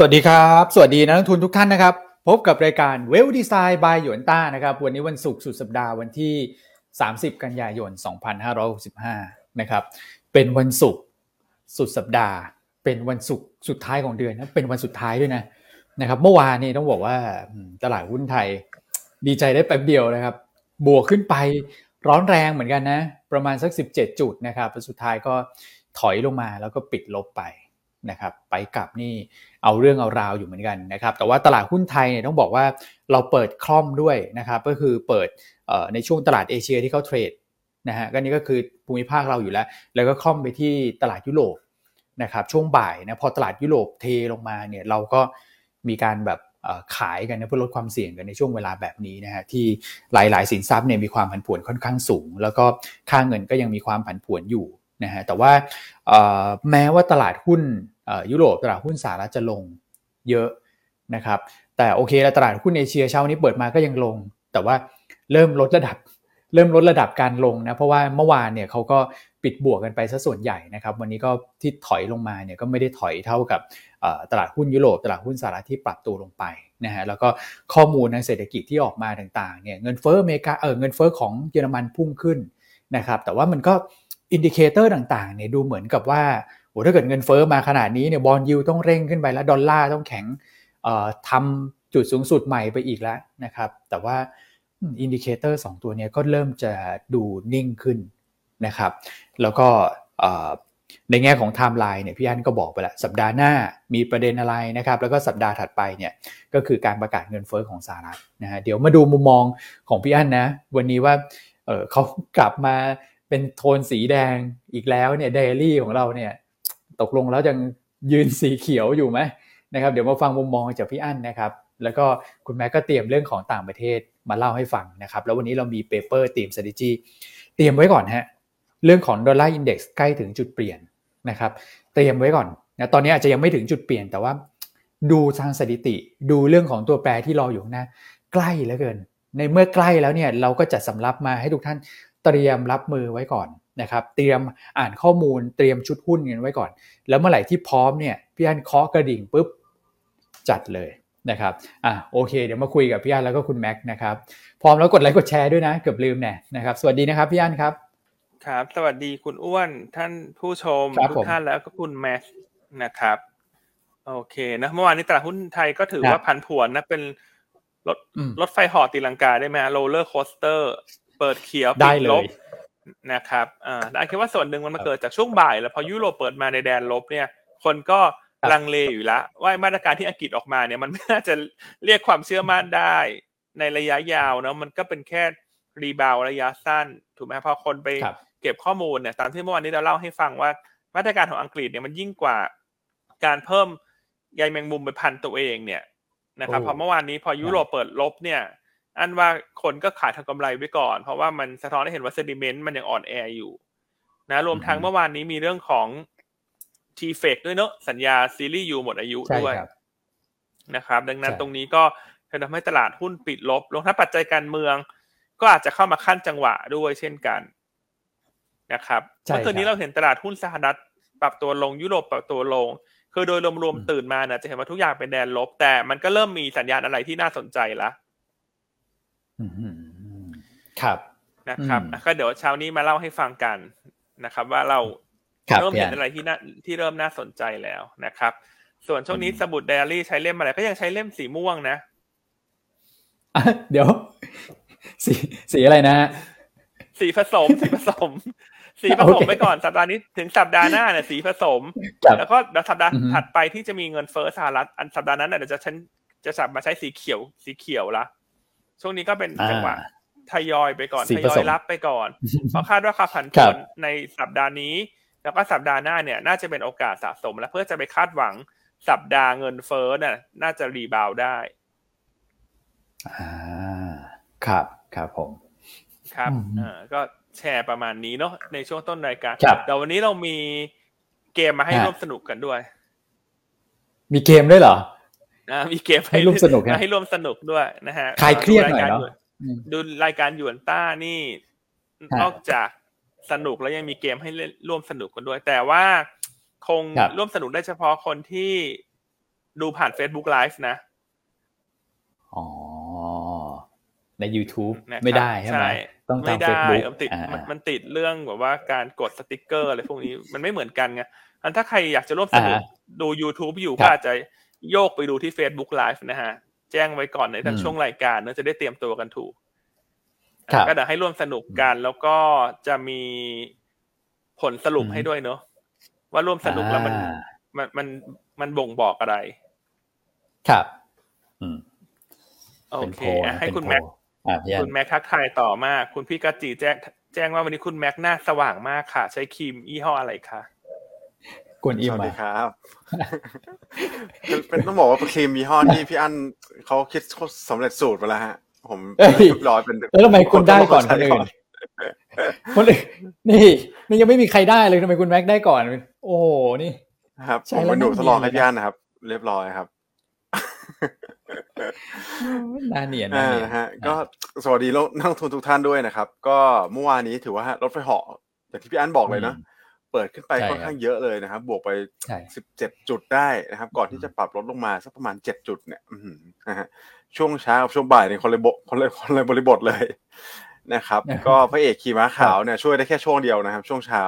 สวัสดีครับ สวัสดีนักลงทุนทุกท่านนะครับ พบกับรายการเวลดีไซน์บายหยวนต้านะครับ วันนี้วันศุกร์สุดสัปดาห์วันที่ 30 กันยายน 2565 นะครับ เป็นวันศุกร์สุดสัปดาห์ เป็นวันศุกร์สุดท้ายของเดือนนะเป็นวันสุดท้ายด้วยนะนะครับเมื่อวานนี้ต้องบอกว่าตลาดหุ้นไทยดีใจได้แป๊บเดียวนะครับ บวกขึ้นไปร้อนแรงเหมือนกันนะ ประมาณสัก 17 จุดนะครับสุดท้ายก็ถอยลงมาแล้วก็ปิดลบไป นะครับไปกลับนี่เอาเรื่องเอาราวอยู่เหมือนกันนะครับแต่ว่าตลาดหุ้นไทยเนี่ยต้องบอกว่าเราเปิดคล่อมด้วยนะครับก็คือเปิดในช่วงตลาดเอเชียที่เขาเทรดนะฮะก็นี่ก็คือภูมิภาคเราอยู่แล้ว แล้วก็คล่อมไปที่ตลาดยุโรปนะครับช่วงบ่ายนะพอตลาดยุโรปเทลงมาเนี่ยเราก็มีการแบบขายกันนะเพื่อลดความเสี่ยงกันในช่วงเวลาแบบนี้นะฮะที่หลาย ๆ สินทรัพย์เนี่ยมีความผันผวนค่อนข้างสูง แล้วก็ค่าเงินก็ยังมีความผันผวนอยู่ นะฮะแต่ว่าแม้ว่าตลาดหุ้นยุโรปตลาดหุ้นสหรัฐจะลงเยอะนะครับแต่โอเคแล้วตลาดหุ้นเอเชียเช้านี้เปิดมาก็ยังลง แต่ว่าเริ่มลดระดับเริ่มลดระดับการลงนะเพราะว่าเมื่อวานเนี่ยเขาก็ปิดบวกกันไปซะส่วนใหญ่นะครับวันนี้ก็ที่ถอยลงมาเนี่ยก็ไม่ได้ถอยเท่ากับตลาดหุ้นยุโรปตลาดหุ้นสหรัฐที่ปรับตัวลงไปนะฮะแล้วก็ข้อมูลทางเศรษฐกิจที่ออกมาต่างๆเนี่ยเงินเฟ้ออเมริกาเออเงินเฟ้อของเยอรมันพุ่งขึ้นนะครับแต่ว่ามันก็ indicator ต่างๆเนี่ยดูเหมือนกับว่าโอ้ถ้าเกิดเงินเฟ้อมาขนาดนี้เนี่ย bond yield ต้องเร่งขึ้นไปแล้วดอลลาร์ต้องแข็งทำจุดสูงสุดใหม่ไปอีกแล้วนะครับ แต่ว่า indicators ตัวนี้ก็เริ่มจะดูนิ่งขึ้นนะครับ แล้วก็ในแง่ของไทม์ไลน์เนี่ยพี่อันก็บอกไปแล้วสัปดาห์หน้ามีประเด็นอะไรนะครับ แล้วก็สัปดาห์ถัดไปเนี่ยก็คือการประกาศเงินเฟ้อของสหรัฐนะฮะเดี๋ยวมาดูมุมมองของพี่อันนะ วันนี้ว่าเขากลับมา เป็นโทนสีแดงอีกแล้วเนี่ย daily ของเราเนี่ยตกลงแล้วยังยืนสีเขียวอยู่ไหมนะครับเดี๋ยวมาฟังมุมมองจากพี่อันนะครับ แล้วก็คุณแม็กก็เตรียมเรื่องของต่างประเทศมาเล่าให้ฟังนะครับ แล้ววันนี้เรามี paper ทีม strategy เตรียมไว้ก่อนฮะเรื่องของ dollar index ใกล้ถึงจุดเปลี่ยนนะครับ เตรียมไว้ก่อนนะตอนนี้อาจจะยังไม่ถึงจุดเปลี่ยนแต่ว่า ดูทางสถิติ ดูเรื่องของตัวแปรที่รออยู่นะใกล้เหลือเกิน ในเมื่อใกล้แล้วเนี่ยเราก็จะสำรับมาให้ทุกท่าน เตรียมรับมือไว้ก่อนนะครับ เตรียมอ่านข้อมูลเตรียมชุดหุ้นกันไว้ก่อน แล้วเมื่อไหร่ที่พร้อมเนี่ยพี่อันเคาะกระดิ่งปุ๊บจัดเลยนะครับอะโอเค เดี๋ยวมาคุยกับพี่อันแล้วก็คุณแม็กนะครับ พร้อมแล้วกดไลค์กดแชร์ด้วยนะ เกือบลืมแน่นะครับ สวัสดีนะครับพี่อันครับ ครับ สวัสดีคุณอ้วนท่านผู้ชมทุกท่านแล้วก็คุณแม็กนะครับโอเคนะเมื่อวานนี้ตลาดหุ้นไทยก็ถือว่าผันผวนนะเป็นรถรถไฟเหาะตีลังกาได้ไหม roller coaster เปิดเขียวปิดลบนะครับอ่าได้คิดว่าส่วนหนึ่งมันมาเกิดจากช่วงบ่าย แล้วพอยุโรปเปิดมาในแดนลบเนี่ย คนก็ลังเลอยู่แล้วว่ามาตรการที่อังกฤษออกมาเนี่ยมันไม่น่าจะเรียกความเชื่อมั่นได้ ในระยะยาวเนาะมันก็เป็นแค่rebound ระยะสั้น ถูกไหมพอคนไปเก็บข้อมูลเนี่ยตามที่เมื่อวานนี้เราเล่าให้ฟังว่ามาตรการของอังกฤษเนี่ยมันยิ่งกว่าการเพิ่มใยแมงมุมไปพันตัวเองเนี่ยนะครับพอเมื่อวานนี้พอยุโรปเปิดลบเนี่ย อันว่าคนก็ขายทำกำไรไว้ก่อน เพราะว่ามันสะท้อนให้เห็นว่า sentiment มันยังอ่อนแออยู่ นะรวมทั้งเมื่อวานนี้มีเรื่องของ TFEX ด้วยเนอะสัญญา series U หมดอายุด้วยนะครับ ดังนั้นตรงนี้ก็ทำให้ตลาดหุ้นปิดลบลงทั้งปัจจัยการเมือง ก็อาจจะเข้ามาขั้นจังหวะด้วยเช่นกันนะครับเมื่อคืนนี้เราเห็นตลาดหุ้นสหรัฐปรับตัวลงยุโรปปรับตัวลง คือโดยรวมๆตื่นมานะจะเห็นว่าทุกอย่างเป็นแดนลบ แต่มันก็เริ่มมีสัญญาณอะไรที่น่าสนใจละ ครับนะครับก็เดี๋ยวเช้านี้มาเล่าให้ฟังกันนะครับ ว่าเราเริ่มเห็นอะไรที่น่าที่เริ่มน่าสนใจแล้วนะครับ ส่วนช่วงนี้สมุดไดอารี่ใช้เล่มอะไรก็ยังใช้เล่มสีม่วงนะเดี๋ยว สีสีอะไรนะสีผสมสีผสม สีผสมไปก่อนสัปดาห์นี้ถึงสัปดาห์หน้าเนี่ยสีผสม แล้วก็สัปดาห์ถัดไปที่จะมีเงินเฟ้อสหรัฐอันสัปดาห์นั้นเดี๋ยวจะฉันจะสับมาใช้สีเขียว สีเขียวละ ช่วงนี้ก็เป็นจังหวะทยอยไปก่อนทยอยรับไปก่อนเพราะคาดว่าค่าผันผวนในสัปดาห์นี้ แล้วก็สัปดาห์หน้าเนี่ยน่าจะเป็นโอกาสสะสม แล้วเพื่อจะไปคาดหวังสัปดาห์เงินเฟ้อเนี่ยน่าจะรีบาวได้อ่าครับครับผม ครับอ่าก็แชร์ประมาณนี้เนาะในช่วงต้นรายการแต่วันนี้เรามีเกมมาให้ร่วมสนุกกันด้วย มีเกมด้วยเหรอ นะมีเกมให้ร่วมสนุกให้ร่วมสนุกด้วยนะฮะคลายเครียดหน่อยเนาะดูรายการหยวนต้านี่นอกจากสนุกแล้วยังมีเกมให้ร่วมสนุกกันด้วย แต่ว่าคงร่วมสนุกได้เฉพาะคนที่ดูผ่าน Facebook Live นะ อ๋อ ใน YouTube ไม่ได้ใช่ไหมต้องตามเฟซบุ๊กติดมันติดเรื่องแบบว่าการกดสติกเกอร์อะไรพวกนี้มันไม่เหมือนกันไงอันถ้าใครอยากจะร่วมสนุกดู YouTube อยู่ก็อาจจะ โยกไปดูที่ Facebook Live นะฮะ แจ้งไว้ก่อนในทางช่วงรายการเนะจะได้เตรียมตัวกันถูกก็เดี๋ยวให้ร่วมสนุกกัน แล้วก็จะมีผลสรุปให้ด้วยเนอะว่าร่วมสนุกแล้วมันมันมันมันบ่งบอกอะไร ครับ อืมโอเคให้คุณแม็กคุณแม็กทักทายต่อมาก คุณพี่กัจจีแจ้งแจ้งว่าวันนี้คุณแม็กหน้าสว่างมากค่ะ ใช้ครีมยี่ห้ออะไรคะ กวนอิมสวัสดีครับ เป็นต้องบอกว่าครีมยี่ห้อที่พี่อั้นเขาคิดสำเร็จสูตรมาแล้วฮะ ผมเรียบร้อยเป็นแล้วทำไมคุณได้ก่อนคนอื่นคนอื่นนี่ นี่ยังไม่มีใครได้เลยทำไมคุณแม็กได้ก่อน โอ้โหนี่ครับผมมาดูทดลองให้พี่อั้นนะครับ เรียบร้อยครับน่าเนียนนะฮะก็สวัสดีแล้วนักทุนทุกท่านด้วยนะครับ ก็เมื่อวานนี้ถือว่า รถไฟเหาะอย่างที่พี่อันบอกเลยนะ เปิดขึ้นไปค่อนข้างเยอะเลยนะครับ บวกไปสิบเจ็ดจุดได้นะครับ ก่อนที่จะปรับลดลงมาสักประมาณเจ็ดจุดเนี่ยนะฮะช่วงเช้ากับช่วงบ่ายเนี่ยคนเลยบคนเลยคนเลยบริบทเลยนะครับ ก็พระเอกขี่ม้าขาวเนี่ยช่วยได้แค่ช่วงเดียวนะครับ ช่วงเช้า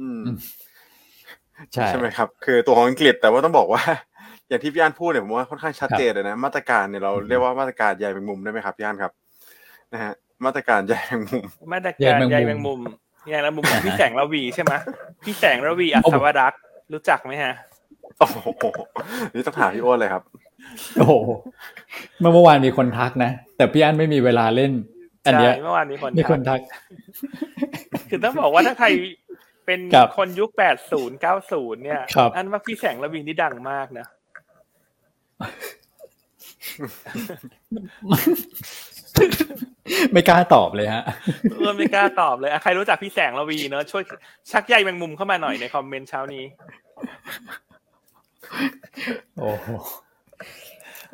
อืมใช่ไหมครับ คือตัวของอังกฤษแต่ว่าต้องบอกว่า อย่างที่พี่อันพูดเนี่ยผมว่าค่อนข้างชัดเจนเลยนะ มาตรการเนี่ยเราเรียกว่ามาตรการใหญ่แมงมุมได้ไหมครับพี่อันครับ นะฮะมาตรการใหญ่แมงมุมมาตรการใหญ่แมงมุม ใหญ่แมงมุมพี่แสงระวีใช่ไหมพี่แสงระวีอัศวรักษ์รู้จักไหมฮะโอ้โหนี่ต้องถามพี่อ้วนเลยครับ โอ้โหเมื่อวานมีคนทักนะ แต่พี่อันไม่มีเวลาเล่น อันเนี้ยเมื่อวานมีคนมีคนทัก คือต้องบอกว่าถ้าใครเป็นคนยุคแปดศูนย์เก้าศูนย์เนี่ย อันว่าพี่แสงระวีนี่ดังมากนะ ไม่กล้าตอบเลยฮะเออไม่กล้าตอบเลยใครรู้จักพี่แสงระวีเนอะช่วยชักใยแมงมุมเข้ามาหน่อยในคอมเมนต์เช้านี้โอ้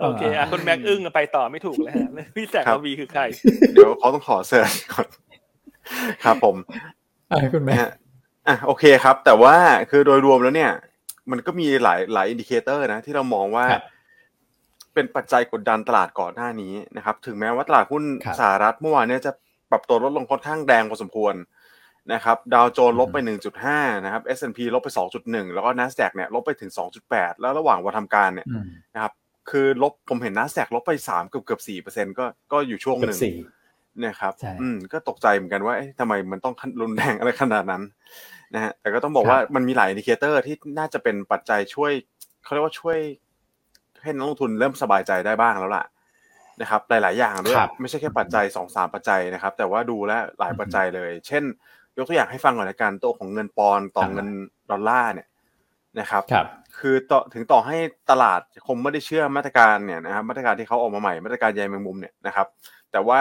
โอเคอะคุณแม็กอึ้งไปต่อไม่ถูกเลยฮะพี่แสงระวีคือใคร เดี๋ยวเขาต้องขอ search ก่อนครับผมอะคุณแม็กอะโอเคครับ แต่ว่าคือโดยรวมแล้วเนี่ย มันก็มีหลายหลาย indicator นะ ที่เรามองว่า เป็นปัจจัยกดดันตลาดก่อนหน้านี้นะครับ ถึงแม้ว่าตลาดหุ้นสหรัฐเมื่อวานนี้จะปรับตัวลดลงค่อนข้างแรงพอสมควรนะครับ ดาวโจนส์ลบไป 1.5 นะครับ S&P ลบไป 2.1 แล้วก็ NASDAQ เนี่ยลบไปถึง 2.8 แล้วระหว่างวันทำการเนี่ยนะครับ คือลบผมเห็น NASDAQ ลบไป 3 เกือบเกือบ4%ก็ก็อยู่ช่วงหนึ่งนะครับ อืม ก็ตกใจเหมือนกันว่าทำไมมันต้องรุนแรงอะไรขนาดนั้นนะฮะ แต่ก็ต้องบอกว่ามันมีหลาย indicator ที่น่าจะเป็นปัจจัยช่วยเขาเรียกว่าช่วย ให้นักลงทุนเริ่มสบายใจได้บ้างแล้วล่ะนะครับหลาย ๆ อย่างด้วยไม่ใช่แค่ปัจจัยสองสามปัจจัยนะครับ แต่ว่าดูแลหลายปัจจัยเลย เช่น ยกตัวอย่างให้ฟังก่อนละกันตัวของเงินปอนต่อเงินดอลลาร์เนี่ยนะครับคือต่อถึงต่อให้ตลาดคงไม่ได้เชื่อมาตรการเนี่ยนะครับมาตรการที่เขาออกมาใหม่มาตรการใยแมงมุมเนี่ยนะครับ แต่ว่า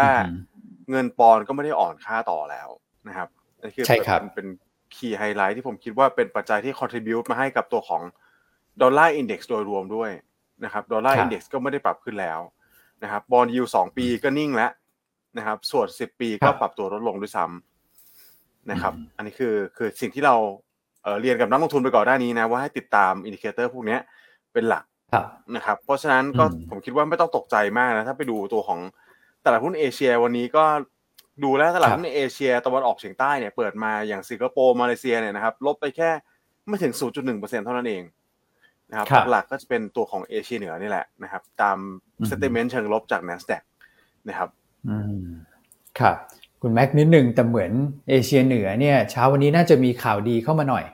เงินปอนก็ไม่ได้อ่อนค่าต่อแล้วนะครับนี่คือเป็น key highlight ที่ผมคิดว่าเป็นปัจจัยที่ contribute มาให้กับตัวของดอลลาร์ index โดยรวมด้วย นะครับดอลลาร์ index ก็ไม่ได้ปรับขึ้นแล้วนะครับ bond yield สองปีก็นิ่งแล้วนะครับ ส่วนสิบปีก็ปรับตัวลดลงด้วยซ้ำนะครับ อันนี้คือคือสิ่งที่เราเเรียนกับนักลงทุนไปก่อนหน้านี้นะ ว่าให้ติดตาม indicator พวกนี้เป็นหลักนะครับ เพราะฉะนั้นก็ผมคิดว่าไม่ต้องตกใจมากนะ ถ้าไปดูตัวของตลาดหุ้นเอเชียวันนี้ก็ดูแล้วตลาดหุ้นเอเชียตะวันออกเฉียงใต้เนี่ยเปิดมาอย่างสิงคโปร์มาเลเซียเนี่ยนะครับลบไปแค่ไม่ถึง 0.1%เท่านั้นเอง นะครับหลักก็จะเป็นตัวของเอเชียเหนือนี่แหละนะครับ ตาม sentiment เชิงลบจาก NASDAQ นะครับอืมครับ คุณแม็กนิดหนึ่งแต่เหมือนเอเชียเหนือเนี่ยเช้าวันนี้น่าจะมีข่าวดีเข้ามาหน่อย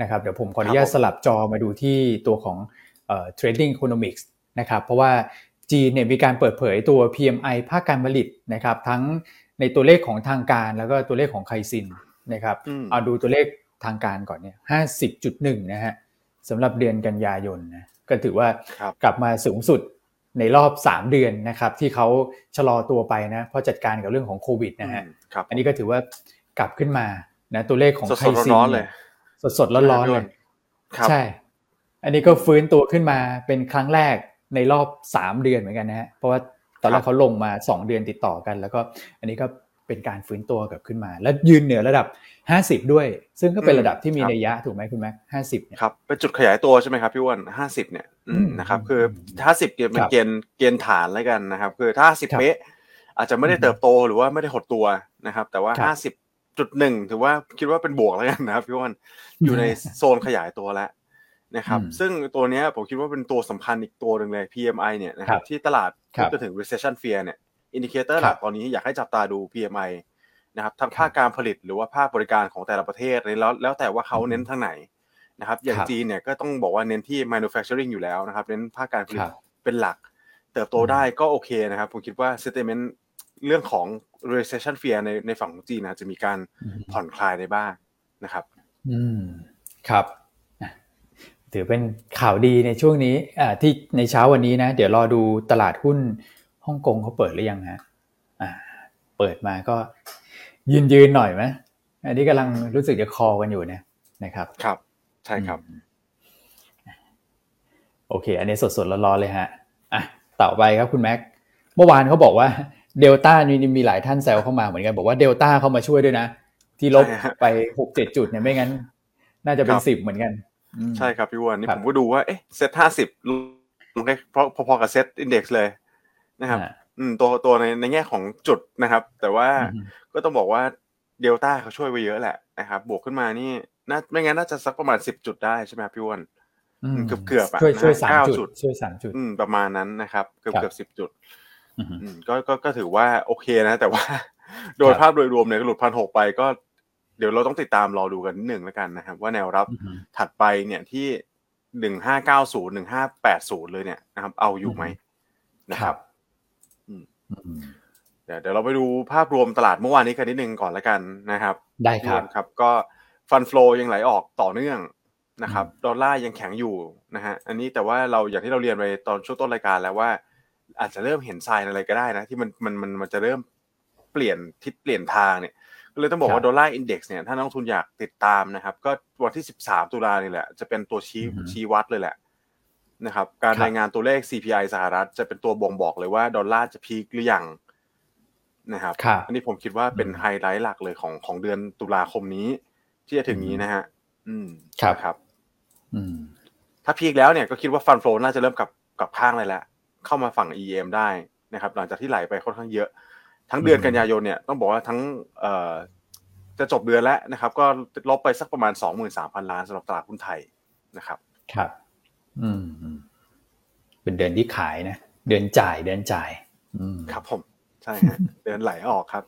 นะครับเดี๋ยวผมขออนุญาตสลับจอมาดูที่ตัวของเอ่อ trading economics นะครับเพราะว่าจีนเนี่ยมีการเปิดเผยตัว PMI ภาคการผลิตนะครับทั้งในตัวเลขของทางการแล้วก็ตัวเลขของไคซินนะครับเอาดูตัวเลขทางการก่อนเนี่ยห้าสิบจุดหนึ่งนะฮะ สำหรับเดือนกันยายนนะก็ถือว่ากลับมาสูงสุดในรอบ 3 เดือนนะครับ ที่เขาชะลอตัวไปนะเพราะจัดการกับเรื่องของโควิดนะฮะอันนี้ก็ถือว่ากลับขึ้นมานะตัวเลขของไทซีเลยสดสดร้อนๆเลยใช่ อันนี้ก็ฟื้นตัวขึ้นมาเป็นครั้งแรกในรอบ 3 เดือนเหมือนกันนะฮะเพราะว่าตอนแรกเขาลงมา 2 เดือนติดต่อกัน แล้วก็อันนี้ก็เป็นการฟื้นตัวกลับขึ้นมา แล้วยืนเหนือระดับ ห้าสิบด้วย ซึ่งก็เป็นระดับที่มีนัยยะถูกไหมคุณแม็กห้าสิบครับเป็นจุดขยายตัวใช่ไหมครับพี่อ้วนห้าสิบเนี่ยนะครับคือห้าสิบเกณฑ์เป็นเกณฑ์เกณฑ์ฐานแล้วกันนะครับ คือถ้าสิบเป๊ะอาจจะไม่ได้เติบโตหรือว่าไม่ได้หดตัวนะครับ แต่ว่าห้าสิบจุดหนึ่งถือว่าคิดว่าเป็นบวกแล้วกันนะครับพี่วันอยู่ในโซนขยายตัวแล้วนะครับ ซึ่งตัวนี้ผมคิดว่าเป็นตัวสำคัญอีกตัวหนึ่งเลย PMI เนี่ยนะครับที่ตลาดจะถึง recession fear เนี่ย indicator หลักตอนนี้อยากให้จับตาดู PMI นะครับทั้งภาคการผลิตหรือว่าภาคบริการของแต่ละประเทศแล้วแล้วแต่ว่าเขาเน้นทางไหนนะครับ อย่างจีนเนี่ยก็ต้องบอกว่าเน้นที่ manufacturing อยู่แล้วนะครับ เน้นภาคการผลิตเป็นหลัก เติบโตได้ก็โอเคนะครับ ผมคิดว่า sentiment เรื่องของ recession fear ในในฝั่งของจีนนะจะมีการผ่อนคลายได้บ้างนะครับ อืมครับถือเป็นข่าวดีในช่วงนี้อ่าที่ในเช้าวันนี้นะ เดี๋ยวรอดูตลาดหุ้นฮ่องกงเขาเปิดหรือยังฮะอ่า เปิดมาก็ ยืนยืนหน่อยไหมอันนี้กำลังรู้สึกจะคอกันอยู่เนี่ยนะครับ ครับ ใช่ครับ โอเค อันนี้สดสดร้อนๆเลยฮะอะต่อไปครับคุณแม็กเมื่อวานเขาบอกว่าเดลต้านี่มีหลายท่านแซวเข้ามาเหมือนกันบอกว่าเดลต้าเข้ามาช่วยด้วยนะ ที่ลบไปหกเจ็ดจุดเนี่ยไม่งั้น น่าจะเป็นสิบเหมือนกัน ใช่ครับพี่วันนี่ผมก็ดูว่าเอ๊ะเซ็ตห้าสิบลงได้เพราะพอๆกับเซ็ตอินดี x เลยนะครับ อืมตัวตัวในในแง่ของจุดนะครับ แต่ว่าก็ต้องบอกว่าเดลต้าเขาช่วยไว้เยอะแหละนะครับ บวกขึ้นมานี่น่าไม่งั้นน่าจะสักประมาณสิบจุดได้ใช่ไหมพี่วันเกือบเกือบอะช่วยช่วยสามจุดช่วยสามจุดประมาณนั้นนะครับ เกือบเกือบสิบจุดก็ก็ก็ถือว่าโอเคนะ แต่ว่า โดยภาพโดยรวมเนี่ยหลุดพันหกไปก็ เดี๋ยวเราต้องติดตามรอดูกันนิดหนึ่งแล้วกันนะครับ ว่าแนวรับถัดไปเนี่ยที่หนึ่งห้าเก้าศูนย์หนึ่งห้าแปดศูนย์เลยเนี่ยนะครับ เอาอยู่ไหมนะครับ เดี๋ยวเดี๋ยวเราไปดูภาพรวมตลาดเมื่อวานนี้กันนิดนึงก่อนแล้วกันนะครับ ได้ครับครับ ก็fund flow ยังไหลออกต่อเนื่องนะครับดอลลาร์ยังแข็งอยู่นะฮะอันนี้แต่ว่าเราอย่างที่เราเรียนไปตอนช่วงต้นรายการแล้วว่า อาจจะเริ่มเห็นทรายอะไรก็ได้นะ ที่มันมันมันมันจะเริ่มเปลี่ยนทิศเปลี่ยนทางเนี่ยก็เลยต้องบอกว่าดอลลาร์ index เนี่ยถ้านักลงทุนอยากติดตามนะครับ ก็วันที่สิบสามตุลานี่แหละจะเป็นตัวชี้ชี้วัดเลยแหละ นะครับการรายงานตัวเลข CPI สหรัฐจะเป็นตัวบ่งบอกเลยว่าดอลลาร์จะ peak หรือยังนะครับอันนี้ผมคิดว่าเป็นไฮไลท์หลักเลยของของเดือนตุลาคมนี้ ที่จะถึงนี้นะฮะอืมครับครับ อืม ถ้าพีคแล้วเนี่ยก็คิดว่าฟันโฟน่าจะเริ่มกับกับข้างเลยแหละเข้ามาฝั่ง EM ได้นะครับ หลังจากที่ไหลไปค่อนข้างเยอะ ทั้งเดือนกันยายนเนี่ยต้องบอกว่าทั้งเอ่อจะจบเดือนแล้วนะครับ ก็ลบไปสักประมาณสองหมื่นสามพันล้านสำหรับตลาดหุ้นไทยนะครับ ครับ อืมเป็นเดือนที่ขายนะเดือนจ่ายเดือนจ่าย อืมครับ ผมใช่ฮะเดือนไหลออกครับ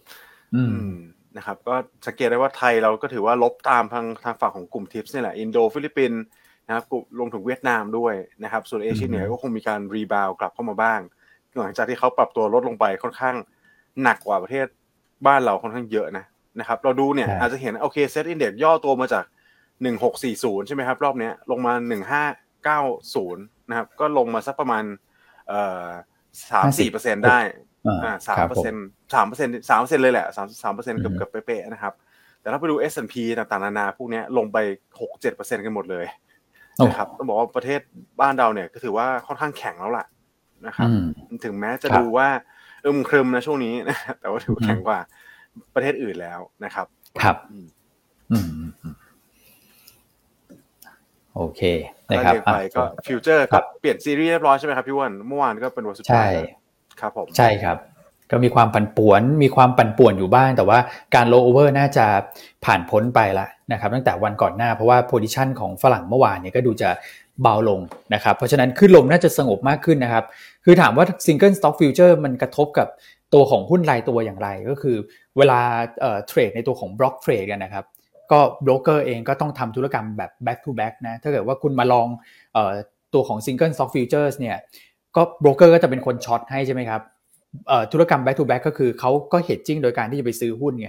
อืมนะครับ ก็สังเกตได้ว่าไทยเราก็ถือว่าลบตามทางทางฝั่งของกลุ่ม TIPs นี่แหละอินโดฟิลิปปินส์นะครับกลุ่มลงถึงเวียดนามด้วยนะครับ ส่วนเอเชียเหนือก็คงมีการ rebound กลับเข้ามาบ้าง หลังจากที่เขาปรับตัวลดลงไปค่อนข้างหนักกว่าประเทศบ้านเราค่อนข้างเยอะนะนะครับ เราดูเนี่ยอาจจะเห็นโอเค SET index ย่อตัวมาจากหนึ่งหกสี่ศูนย์ใช่ไหมครับ รอบนี้ลงมาหนึ่งห้า เก้าศูนย์นะครับ ก็ลงมาสักประมาณเอ่อสามสี่เปอร์เซ็นได้อ่าสามเปอร์เซ็นสามเปอร์เซ็นสามเปอร์เซ็นเลยแหละสามสามเปอร์เซ็นเกือบเกือบเป๊ะๆนะครับ แต่ถ้าไปดู S&P ต่างๆนานาพวกนี้ลงไปหกเจ็ดเปอร์เซ็นกันหมดเลยนะครับต้องบอกว่าประเทศบ้านเราเนี่ยก็ถือว่าค่อนข้างแข็งแล้วล่ะนะครับถึงแม้จะดูว่าอึมครึมนะช่วงนี้นะแต่ว่าถือแข็งกว่าประเทศอื่นแล้วนะครับ ครับ อืม โอเคนะครับไปก็ futures ก็เปลี่ยนซีรีส์เรียบร้อยใช่ไหมครับพี่วันเมื่อวานก็เป็นวันสุดท้ายครับผมใช่ครับก็มีความปั่นป่วน มีความปั่นป่วนอยู่บ้าง แต่ว่าการโลโอเวอร์น่าจะผ่านพ้นไปละนะครับตั้งแต่วันก่อนหน้าเพราะว่า position ของฝรั่งเมื่อวานเนี่ยก็ดูจะเบาลงนะครับ เพราะฉะนั้นคลื่นลมน่าจะสงบมากขึ้นนะครับ คือถามว่า single stock futures มันกระทบกับตัวของหุ้นรายตัวอย่างไร ก็คือเวลา trade ในตัวของ block trade กันนะครับ ก็โบรกเกอร์เองก็ต้องทำธุรกรรมแบบ back to back นะ ถ้าเกิดว่าคุณมา long ตัวของ single stock futures เนี่ยก็โบรกเกอร์ก็จะเป็นคน short ให้ใช่ไหมครับธุรกรรม back to back ก็คือเขาก็ hedging โดยการที่จะไปซื้อหุ้นไง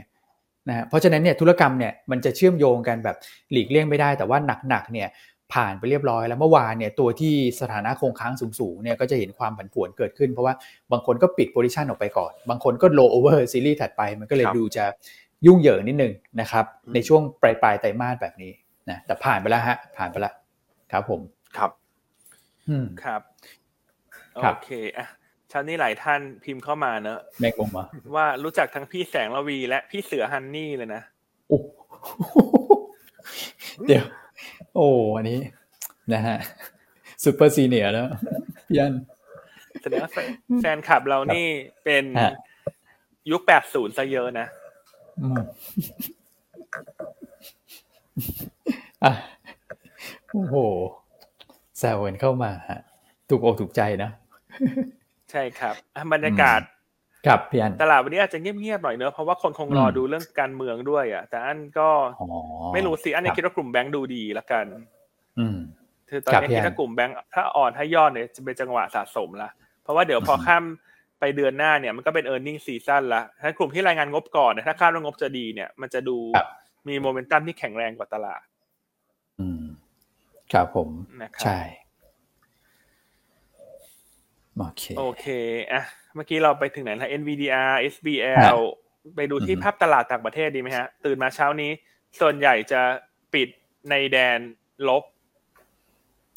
นะเพราะฉะนั้นเนี่ยธุรกรรมเนี่ยมันจะเชื่อมโยงกันแบบหลีกเลี่ยงไม่ได้ แต่ว่าหนักๆเนี่ยผ่านไปเรียบร้อยแล้วเมื่อวานเนี่ยตัวที่สถานะคงค้างสูงๆเนี่ยก็จะเห็นความผันผวนเกิดขึ้น เพราะว่าบางคนก็ปิด position ออกไปก่อน บางคนก็ roll over series ถัดไปมันก็เลยดูจะ ยุ่งเหยิงนิดนึงนะครับ ในช่วงปลายปลายไตรมาสแบบนี้นะแต่ผ่านไปแล้วฮะ ผ่านไปแล้วครับผมครับอืมครับโอเคอะเช้านี้หลายท่านพิมพ์เข้ามาเนอะแม่งมาว่ารู้จักทั้งพี่แสงระวี และพี่เสือฮันนี่เลยนะโอ้โหเดี๋ยว โอ้อันนี้ นะฮะซูเปอร์ซีเนียร์แล้วพี่อันแสดงว่าแฟนคลับเรานี่เป็นยุคแปดศูนย์ซะเยอะนะอะ โอ้โหแซวกันเข้ามาฮะถูกอกถูกใจนะ ใช่ครับบรรยากาศครับพี่อันตลาดวันนี้อาจจะเงียบๆหน่อยเนอะเพราะว่าคนคงรอดูเรื่องการเมืองด้วยอะ แต่อันก็ไม่รู้สิอันนี้คิดว่ากลุ่มแบงค์ดูดีละกัน อืมคือตอนนี้คิดว่ากลุ่มแบงค์ถ้าอ่อนถ้ายอดเนี่ยจะเป็นจังหวะสะสมละเพราะว่าเดี๋ยวพอข้าม ไปเดือนหน้าเนี่ยมันก็เป็น e a r n i n g ซีซั่นละถ้ากลุ่มที่รายงานงบก่อนเนี่ยถ้าคาดว่างบจะดีเนี่ย มันจะดูมีโมเมนตัมที่แข็งแรงกว่าตลาด อืม ครับผมใช่โอเคโอเคอะเมื่อกี้เราไปถึงไหนนะ NVDR SBL ไปดูที่ภาพตลาดต่างประเทศดีไหมฮะ ตื่นมาเช้านี้ ส่วนใหญ่จะปิดในแดนลบ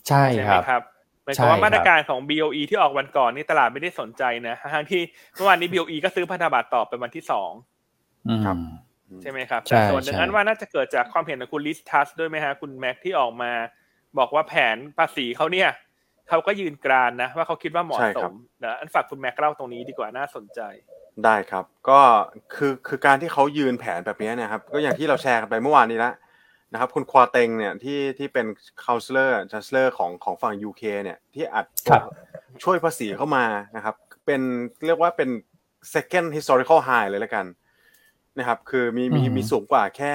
ใช่ครับครับห มายความว่ามาตรการของ BOE ที่ออกวันก่อนนี่ตลาดไม่ได้สนใจนะทั้งที่เมื่อวานนี้ BOE ก็ซื้อพันธบัตรต่อเป็นวันที่สองครับใช่ไหมครับแต่ส่วนหนึ่งนั้นว่าน่าจะเกิดจากความเห็นของคุณลิสทัสด้วยไหมฮะคุณแม็กที่ออกมา บอกว่าแผนภาษีเขาเนี่ยเขาก็ยืนกรานนะ ว่าเขาคิดว่าเหมาะสมนะอันฝากคุณแม็กเล่าตรงนี้ดีกว่าน่าสนใจได้ครับ ก็คือคือการที่เขายืนแผนแบบนี้นะครับ ก็อย่างที่เราแชร์กันไปเมื่อวานนี้แล้ว นะครับคุณควาเตงเนี่ยที่ที่เป็น counselor chancellor ของของฝั่ง UK เนี่ยที่อัดช่วยภาษีเข้ามานะครับ เป็นเรียกว่าเป็น second historical high เลยแล้วกันนะครับ คือมีมีมีสูงกว่าแค่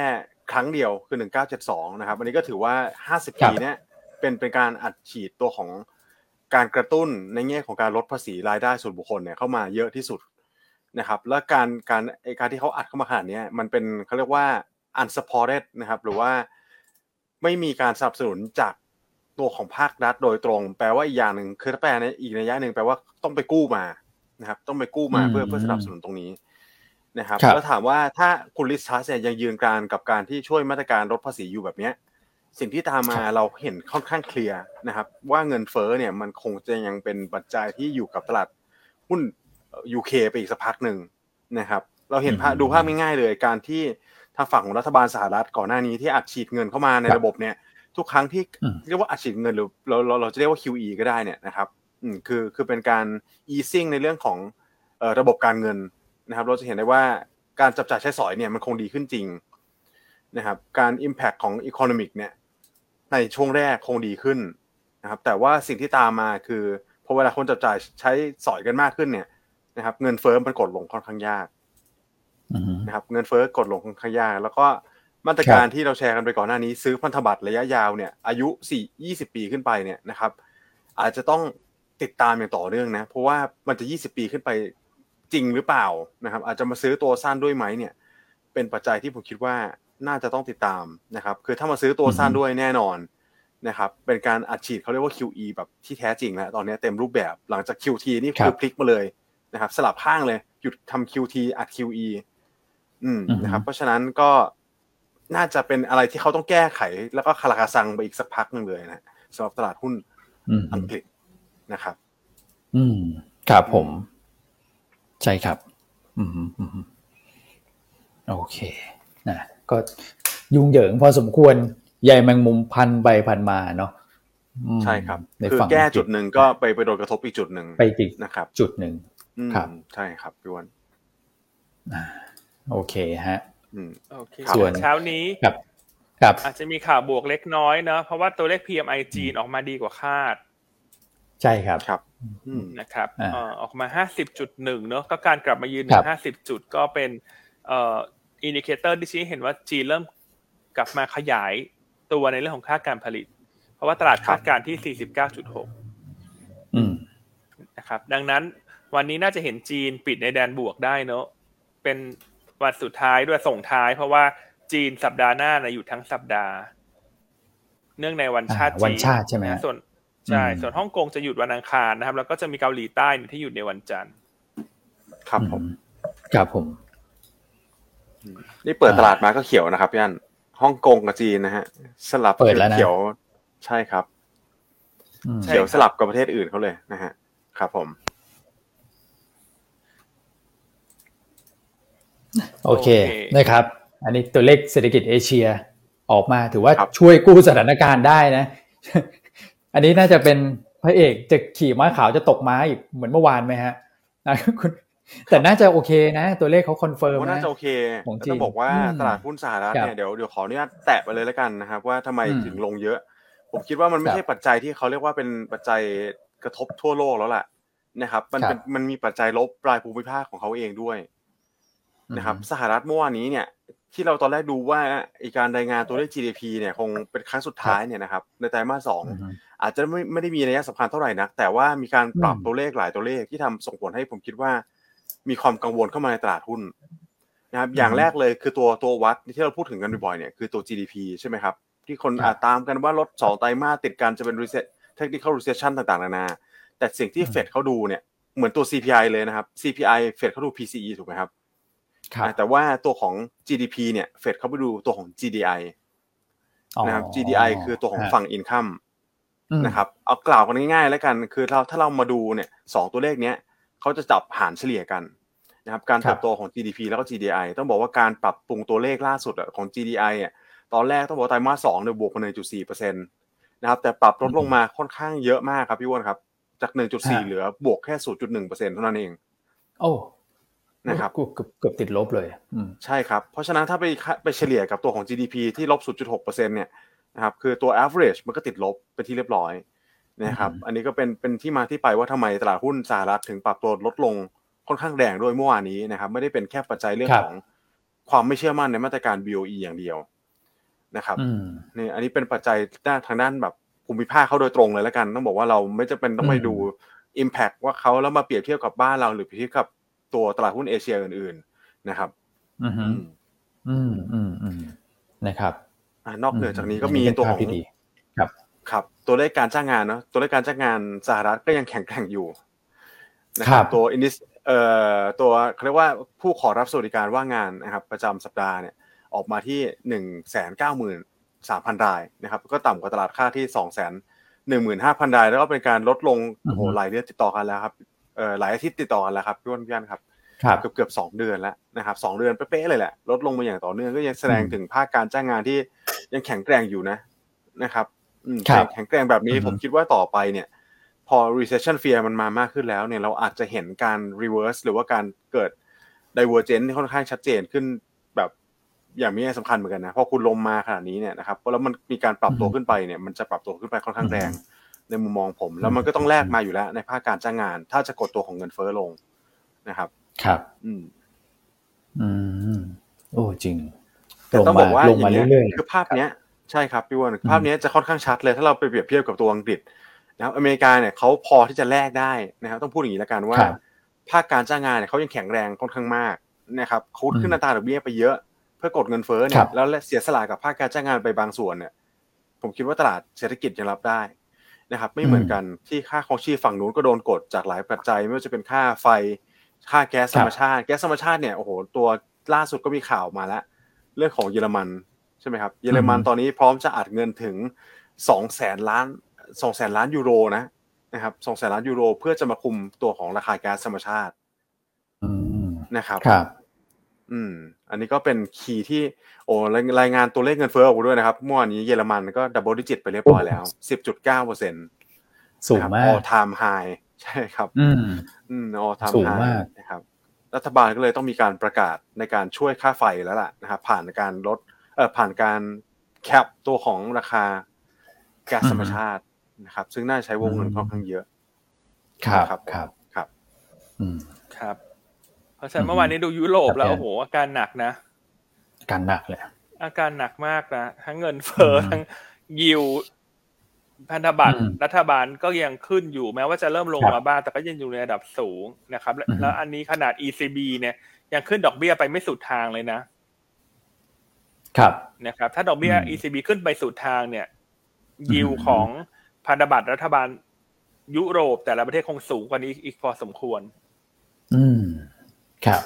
ครั้งเดียวคือ 1972 นะครับ อันนี้ก็ถือว่า 50 ปีเนี่ยเป็นเป็นการอัดฉีดตัวของการกระตุ้นในแง่ของการลดภาษีรายได้ส่วนบุคคลเนี่ยเข้ามาเยอะที่สุดนะครับ และการการการที่เขาอัดเข้ามาขนาดนี้มันเป็นเขาเรียกว่า unsupported นะครับ หรือว่าไม่มีการสนับสนุนจากตัวของภาครัฐโดยตรง แปลว่าอีกอย่างหนึ่งคือถ้าแปลในอีกในยะหนึ่งแปลว่าต้องไปกู้มานะครับ ต้องไปกู้มาเพื่อเพื่อสนับสนุนตรงนี้นะครับแล้วถามว่าถ้าคุณลิสทัสเนี่ยยังยืนกรานกับการที่ช่วยมาตรการลดภาษีอยู่แบบเนี้ย สิ่งที่ตามมาเราเห็นค่อนข้างเคลียร์นะครับ ว่าเงินเฟ้อเนี่ยมันคงจะยังเป็นปัจจัยที่อยู่กับตลาดหุ้นยูเคไปอีกสักพักหนึ่งนะครับ เราเห็นดูภาพง่ายๆเลยการที่ ทางฝั่งของรัฐบาลสหรัฐก่อนหน้านี้ที่อัดฉีดเงินเข้ามาในระบบเนี่ย ทุกครั้งที่เรียกว่าอัดฉีดเงินหรือเราเราเราจะเรียกว่า QE ก็ได้เนี่ยนะครับอืมคือคือเป็นการ easing ในเรื่องของระบบการเงินนะครับ เราจะเห็นได้ว่าการจับจ่ายใช้สอยเนี่ยมันคงดีขึ้นจริงนะครับการ impact ของ economic เนี่ยในช่วงแรกคงดีขึ้นนะครับแต่ว่าสิ่งที่ตามมาคือพอเวลาคนจับจ่ายใช้สอยกันมากขึ้นเนี่ยนะครับเงินเฟ้อมันกดลงค่อนข้างยาก นะครับเงินเฟ้อกดลงค่อนข้างยากแล้วก็มาตรการที่เราแชร์กันไปก่อนหน้านี้ ซื้อพันธบัตรระยะยาวเนี่ยอายุสี่ยี่สิบปีขึ้นไปเนี่ยนะครับ อาจจะต้องติดตามอย่างต่อเนื่องนะ เพราะว่ามันจะยี่สิบปีขึ้นไปจริงหรือเปล่านะครับ อาจจะมาซื้อตัวสั้นด้วยไหมเนี่ย เป็นปัจจัยที่ผมคิดว่าน่าจะต้องติดตามนะครับ คือถ้ามาซื้อตัวสั้นด้วยแน่นอนนะครับ เป็นการอัดฉีดเขาเรียกว่า QE แบบที่แท้จริงแล้วตอนนี้เต็มรูปแบบหลังจาก QT นี่คือพลิกมาเลยนะครับ สลับข้างเลยหยุดทำ QT อัด QE อืมนะครับ เพราะฉะนั้นก็น่าจะเป็นอะไรที่เขาต้องแก้ไข แล้วก็คาราคาซังไปอีกสักพักหนึ่งเลยนะสำหรับตลาดหุ้นอังกฤษนะครับ อืมครับผม ใช่ครับอืมอืมโอเคนะก็ยุ่งเหยิงพอสมควรใหญ่แมงมุมพันไปพันมาเนาะใช่ครับคือแก้จุดหนึ่งก็ไปไปโดนกระทบอีกจุดหนึ่งไปอีกนะครับ จุดหนึ่งครับ ใช่ครับพี่วัน โอเคฮะโอเคส่วนเช้านี้ครับครับอาจจะมีข่าวบวกเล็กน้อยเนาะเพราะว่าตัวเลข PMI จีนออกมาดีกว่าคาด ใช่ครับครับนะครับออกมาห้าสิบจุดหนึ่งเนาะก็การกลับมายืนห้าสิบจุดก็เป็นเอ่อ indicator ที่ชี้เห็นว่าจีนเริ่มกลับมาขยายตัวในเรื่องของภาคการผลิต เพราะว่าตลาดคาดการณ์ที่ 49.6นะครับ ดังนั้นวันนี้น่าจะเห็นจีนปิดในแดนบวกได้เนอะเป็น วันสุดท้ายด้วยส่งท้าย เพราะว่าจีนสัปดาห์หน้านะหยุดทั้งสัปดาห์ เนื่องในวันชาติจีนวันชาติใช่ไหมส่วนใช่ส่วนฮ่องกงจะหยุดวันอังคารนะครับ แล้วก็จะมีเกาหลีใต้ที่หยุดในวันจันทร์ครับผมครับผม นี่เปิดตลาดมาก็เขียวนะครับพี่อันฮ่องกงกับจีนนะฮะ สลับเขียว ใช่ครับเขียวสลับกับประเทศอื่นเขาเลยนะฮะ ครับผม โอเคนะครับ อันนี้ตัวเลขเศรษฐกิจเอเชียออกมาถือว่าช่วยกู้สถานการณ์ได้นะ อันนี้น่าจะเป็นพระเอกจะขี่ม้าขาวจะตกม้าอีกเหมือนเมื่อวานไหมฮะนะคุณแต่น่าจะโอเคนะ ตัวเลขเขา confirm นะน่าจะโอเคต้องบอกว่าตลาดหุ้นสหรัฐเนี่ยเดี๋ยวเดี๋ยวขออนุญาตแตะไปเลยแล้วกันนะครับ ว่าทำไมถึงลงเยอะ ผมคิดว่ามันไม่ใช่ปัจจัยที่เขาเรียกว่าเป็นปัจจัยกระทบทั่วโลกแล้วแหละนะครับ มันเป็นมันมีปัจจัยลบภายในภูมิภาคของเขาเองด้วย นะครับสหรัฐเมื่อวานนี้เนี่ยที่เราตอนแรกดูว่าอีการรายงานตัวเลข GDP เนี่ยคงเป็นครั้งสุดท้ายเนี่ยนะครับในไตรมาสสองอาจจะไม่ไม่ได้มีนัยสำคัญเท่าไหร่นัก แต่ว่ามีการปรับตัวเลขหลายตัวเลขที่ทำส่งผลให้ผมคิดว่า มีความกังวลเข้ามาในตลาดหุ้นนะครับอย่างแรกเลยคือตัวตัววัดที่เราพูดถึงกันบ่อยๆเนี่ยคือตัว GDP ใช่ไหมครับที่คนอาจตามกันว่าลดสองไตรมาสติดกันจะเป็น reset technical recession ต่างๆนานา แต่สิ่งที่เฟดเขาดูเนี่ยเหมือนตัว CPI เลยนะครับ CPI เฟดเขาดู PCE ถูกไหมครับ แต่ว่าตัวของ GDP เนี่ยเฟดเขาไปดูตัวของ GDI นะครับ GDI คือตัวของฝั่ง income นะครับเอากล่าวกันง่ายๆแล้วกัน คือเราถ้าเรามาดูเนี่ยสองตัวเลขเนี้ยเขาจะจับหารเฉลี่ยกันนะครับการเติบโตของ GDP แล้วก็ GDI ต้องบอกว่าการปรับปรุงตัวเลขล่าสุดของ GDI อะตอนแรกต้องบอกไตรมาสสองเนี่ยบวกมา1.4เปอร์เซ็นต์นะครับแต่ปรับลดลงมาค่อนข้างเยอะมากครับพี่วอนครับ จาก1.4เหลือบวกแค่0.1เปอร์เซ็นต์เท่านั้นเอง โอ้ นะครับเกือบเกือบติดลบเลยใช่ครับ เพราะฉะนั้นถ้าไปไปเฉลี่ยกับตัวของ GDP ที่ลบ 0.6เปอร์เซ็นต์เนี่ยนะครับคือตัว average มันก็ติดลบไปที่เรียบร้อยนะครับอันนี้ก็เป็นเป็นที่มาที่ไปว่าทำไมตลาดหุ้นสหรัฐถึงปรับตัวลดลงค่อนข้างแรงด้วยเมื่อวานนี้นะครับ ไม่ได้เป็นแค่ปัจจัยเรื่องของความไม่เชื่อมั่นในมาตรการ BOE อย่างเดียวนะครับนี่อันนี้เป็นปัจจัยด้านทางด้านแบบภูมิภาคเขาโดยตรงเลยแล้วกัน ต้องบอกว่าเราไม่จำเป็นต้องไปดู impact ว่าเขาแล้วมาเปรียบเทียบกับบ้านเราหรือเปรียบเทียบกับ ตัวตลาดหุ้นเอเชียอื่น ๆ นะครับ อืมอืมอืมอืมนะครับนอกเหนือจากนี้ก็มีตัวของครับ ครับ ตัวเลขการจ้างงานเนาะตัวเลขการจ้างงานสหรัฐก็ยังแข็งแกร่งอยู่นะครับตัว index เอ่อตัวเขาเรียกว่าผู้ขอรับสวัสดิการว่างงานนะครับ ประจำสัปดาห์เนี่ยออกมาที่หนึ่งแสนเก้าหมื่นสามพันรายนะครับ ก็ต่ำกว่าตลาดค่าที่สองแสนหนึ่งหมื่นห้าพันราย แล้วก็เป็นการลดลงโอ้โหหลายเดือนติดต่อกันแล้วครับเอ่อ หลายอาทิตย์ติดต่อกันแล้วครับพี่วันพี่อันครับเกือบเกือบสองเดือนแล้วนะครับสองเดือนเป๊ะเลยแหละลดลงมาอย่างต่อเนื่องก็ยังแสดงถึงภาคการจ้างงานที่ยังแข็งแกร่งอยู่นะนะครับแข็งแกร่งแบบนี้ผมคิดว่าต่อไปเนี่ยพอ recession fear มันมามากขึ้นแล้วเนี่ยเราอาจจะเห็นการ reverse หรือว่าการเกิด divergence ที่ค่อนข้างชัดเจนขึ้นแบบอย่างมีสำคัญเหมือนกันนะพอคุณลงมาขนาดนี้เนี่ยนะครับแล้วมันมีการปรับตัวขึ้นไปเนี่ยมันจะปรับตัวขึ้นไปค่อนข้างแรง ในมุมมองผม แล้วมันก็ต้องแลกมาอยู่แล้ว ในภาคการจ้างงาน ถ้าจะกดตัวของเงินเฟ้อลงนะครับ ครับ อืม อืม โอ้จริงแต่ต้องบอกว่าอย่างเงี้ยคือภาพเนี้ยใช่ครับพี่วอนภาพนี้จะค่อนข้างชัดเลย ถ้าเราไปเปรียบเทียบกับตัวอังกฤษนะครับอเมริกาเนี่ยเขาพอที่จะแลกได้นะครับ ต้องพูดอย่างนี้แล้วกันว่า ภาคการจ้างงานเนี่ยเขายังแข็งแรงค่อนข้างมากนะครับเขาขึ้นอัตราดอกเบี้ยไปเยอะ เพื่อกดเงินเฟ้อเนี่ยแล้วเสียสละกับภาคการจ้างงานไปบางส่วนเนี่ย ผมคิดว่าตลาดเศรษฐกิจยังรับได้ นะครับไม่เหมือนกันที่ค่าคองชีพฝั่งนู้นก็โดนกดจากหลายปัจจัย ไม่ว่าจะเป็นค่าไฟค่าแก๊สธรรมชาติ แก๊สธรรมชาติเนี่ยโอ้โหตัวล่าสุดก็มีข่าวมาแล้ว เรื่องของเยอรมันช่ไหมครับเยอรมันตอนนี้พร้อมจะอัดเงินถึงสองแสนล้านสองแสนล้านยูโรนะนะครับสองแสนล้านยูโรเพื่อจะมาคุมตัวของราคาแก๊สธรรมชาตินะครับครับ อืม อันนี้ก็เป็น key ที่โอ้รายงานตัวเลขเงินเฟ้อออกมาด้วยนะครับเมื่อวานนี้เยอรมันก็ double digit ไปเรียบร้อยแล้วสิบจุดเก้าเปอร์เซ็นต์สูงมาก all time high ใช่ครับ อืมอืม all time high นะครับ รัฐบาลก็เลยต้องมีการประกาศในการช่วยค่าไฟแล้วล่ะนะครับ ผ่านการลดเอ่อผ่านการแคปตัวของราคาแก๊สธรรมชาตินะครับ ซึ่งน่าใช้วงเงินค่อนข้างเยอะ ครับครับครับ อืมครับเพ ราะฉะนั้นเมื่อวานนี้ดูยุโรปแล้วโอ้โหอาการหนักนะอาการหนักเลยอาการหนักมากนะทั้งเงินเฟ้อทั้งยิวพันธบัตรรัฐบาลก็ยังขึ้นอยู่แม้ว่าจะเริ่มลงมาบ้างแต่ก็ยังอยู่ในระดับสูงนะครับ แล้วอันนี้ขนาด ECB เนี่ยยังขึ้นดอกเบี้ยไปไม่สุดทางเลยนะ ครับนะครับ ถ้าดอกเบี้ย ECB ขึ้นไปสุดทางเนี่ย ยิวของพันธบัตรรัฐบาลยุโรปแต่ละประเทศคงสูงกว่านี้อีกพอสมควร อืม ครับ